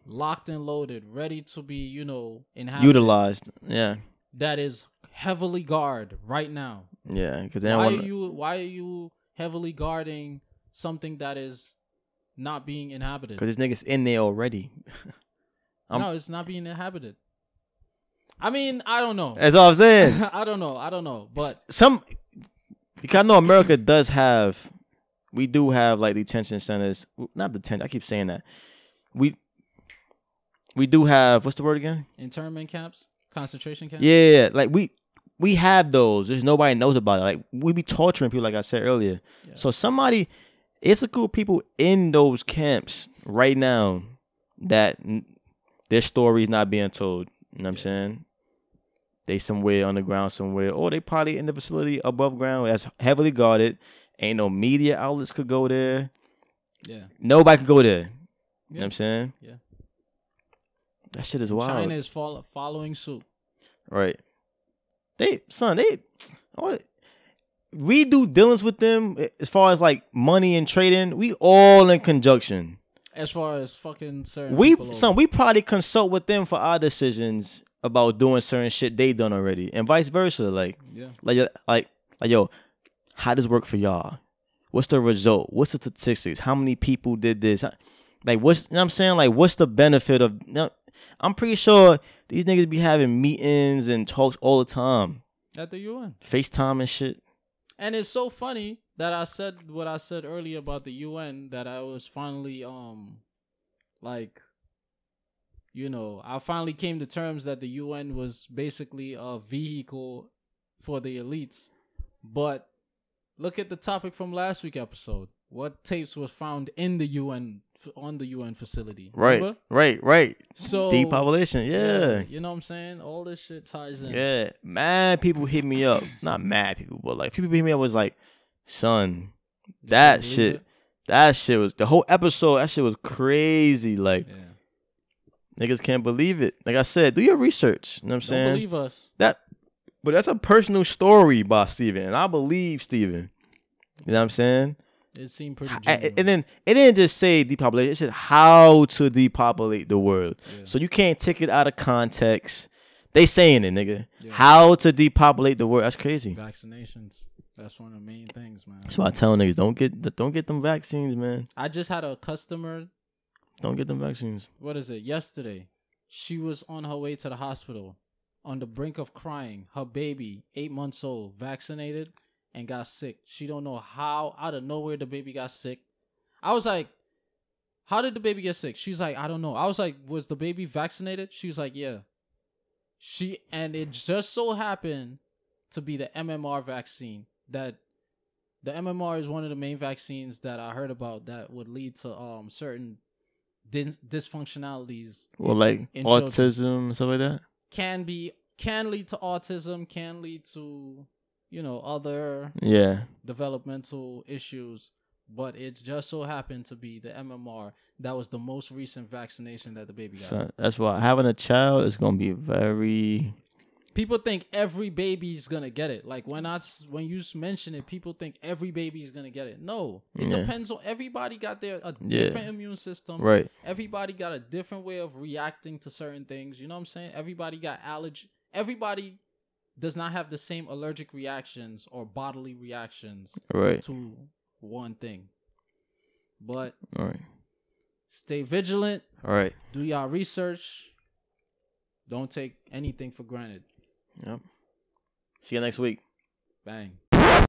[SPEAKER 2] locked and loaded, ready to be, you know,
[SPEAKER 1] inhabited. Utilized. Yeah.
[SPEAKER 2] That is heavily guarded right now.
[SPEAKER 1] Yeah, because
[SPEAKER 2] why
[SPEAKER 1] wanna...
[SPEAKER 2] are you why are you heavily guarding something that is not being inhabited?
[SPEAKER 1] Because this niggas in there already.
[SPEAKER 2] no, it's not being inhabited. I mean, I don't know.
[SPEAKER 1] That's all I'm saying.
[SPEAKER 2] I don't know. I don't know. But
[SPEAKER 1] some because I know America does have we do have like detention centers. Not detention. I keep saying that. We we do have what's the word again?
[SPEAKER 2] Internment camps, concentration camps.
[SPEAKER 1] yeah Yeah, like we we have those. There's nobody knows about it. Like we be torturing people, like I said earlier. Yeah. So somebody, it's a cool people in those camps right now that their story's not being told. You know what I'm saying? They somewhere underground somewhere, or they probably in the facility above ground that's heavily guarded. Ain't no media outlets could go there.
[SPEAKER 2] Yeah.
[SPEAKER 1] Nobody could go there. Yeah. You know what I'm saying?
[SPEAKER 2] Yeah.
[SPEAKER 1] That shit is wild.
[SPEAKER 2] China is follow, following suit.
[SPEAKER 1] Right. They son, they we do dealings with them as far as like money and trading. We all in conjunction.
[SPEAKER 2] As far as fucking certain
[SPEAKER 1] we son, we probably consult with them for our decisions about doing certain shit they done already, and vice versa. Like,
[SPEAKER 2] yeah,
[SPEAKER 1] like, like, like, yo, how does work for y'all? What's the result? What's the statistics? How many people did this? Like, what's you know what I'm saying? Like, what's the benefit of? You know, I'm pretty sure these niggas be having meetings and talks all the time
[SPEAKER 2] at the UN,
[SPEAKER 1] FaceTime and shit.
[SPEAKER 2] And it's so funny that I said what I said earlier about the UN that I was finally um like you know, I finally came to terms that the UN was basically a vehicle for the elites. But look at the topic from last week episode. What tapes was found in the UN on the UN facility?
[SPEAKER 1] Right, Remember? right, right.
[SPEAKER 2] So
[SPEAKER 1] depopulation, yeah. yeah.
[SPEAKER 2] You know what I'm saying? All this shit ties in.
[SPEAKER 1] Yeah, mad people hit me up. Not mad people, but like people hit me up was like, "Son, that shit, it? that shit was the whole episode. That shit was crazy. Like." Yeah Niggas can't believe it. Like I said, do your research. You know what I'm
[SPEAKER 2] Don't
[SPEAKER 1] saying?
[SPEAKER 2] believe us.
[SPEAKER 1] That but that's a personal story by Steven. And I believe Steven. You know what I'm saying?
[SPEAKER 2] It seemed pretty
[SPEAKER 1] genuine. And then it didn't just say depopulate, it said how to depopulate the world. Yeah. So you can't take it out of context. They saying it, nigga. Yeah. How to depopulate the world. That's crazy.
[SPEAKER 2] Vaccinations. That's one of the main things, man.
[SPEAKER 1] That's why I tell niggas don't get don't get them vaccines, man.
[SPEAKER 2] I just had a customer
[SPEAKER 1] don't get them vaccines.
[SPEAKER 2] What is it? Yesterday, she was on her way to the hospital, on the brink of crying. Her baby, eight months old, vaccinated and got sick. She don't know how out of nowhere the baby got sick. I was like, "How did the baby get sick?" She's like, "I don't know." I was like, "Was the baby vaccinated?" She was like, "Yeah." She and it just so happened to be the MMR vaccine that the MMR is one of the main vaccines that I heard about that would lead to um certain dis- dysfunctionalities.
[SPEAKER 1] Well, like autism stuff like that.
[SPEAKER 2] Can be can lead to autism. Can lead to you know other
[SPEAKER 1] yeah
[SPEAKER 2] developmental issues. But it just so happened to be the MMR that was the most recent vaccination that the baby got. So
[SPEAKER 1] that's why having a child is gonna be very
[SPEAKER 2] people think every baby's gonna get it. Like when I when you mention it, people think every baby's gonna get it. No, it yeah. depends on everybody got their a different yeah. immune system.
[SPEAKER 1] Right.
[SPEAKER 2] Everybody got a different way of reacting to certain things. You know what I'm saying? Everybody got allergy. Everybody does not have the same allergic reactions or bodily reactions
[SPEAKER 1] right.
[SPEAKER 2] to one thing. But
[SPEAKER 1] all right.
[SPEAKER 2] Stay vigilant.
[SPEAKER 1] All right.
[SPEAKER 2] Do y'all research. Don't take anything for granted.
[SPEAKER 1] Yep. See you next week.
[SPEAKER 2] Bang.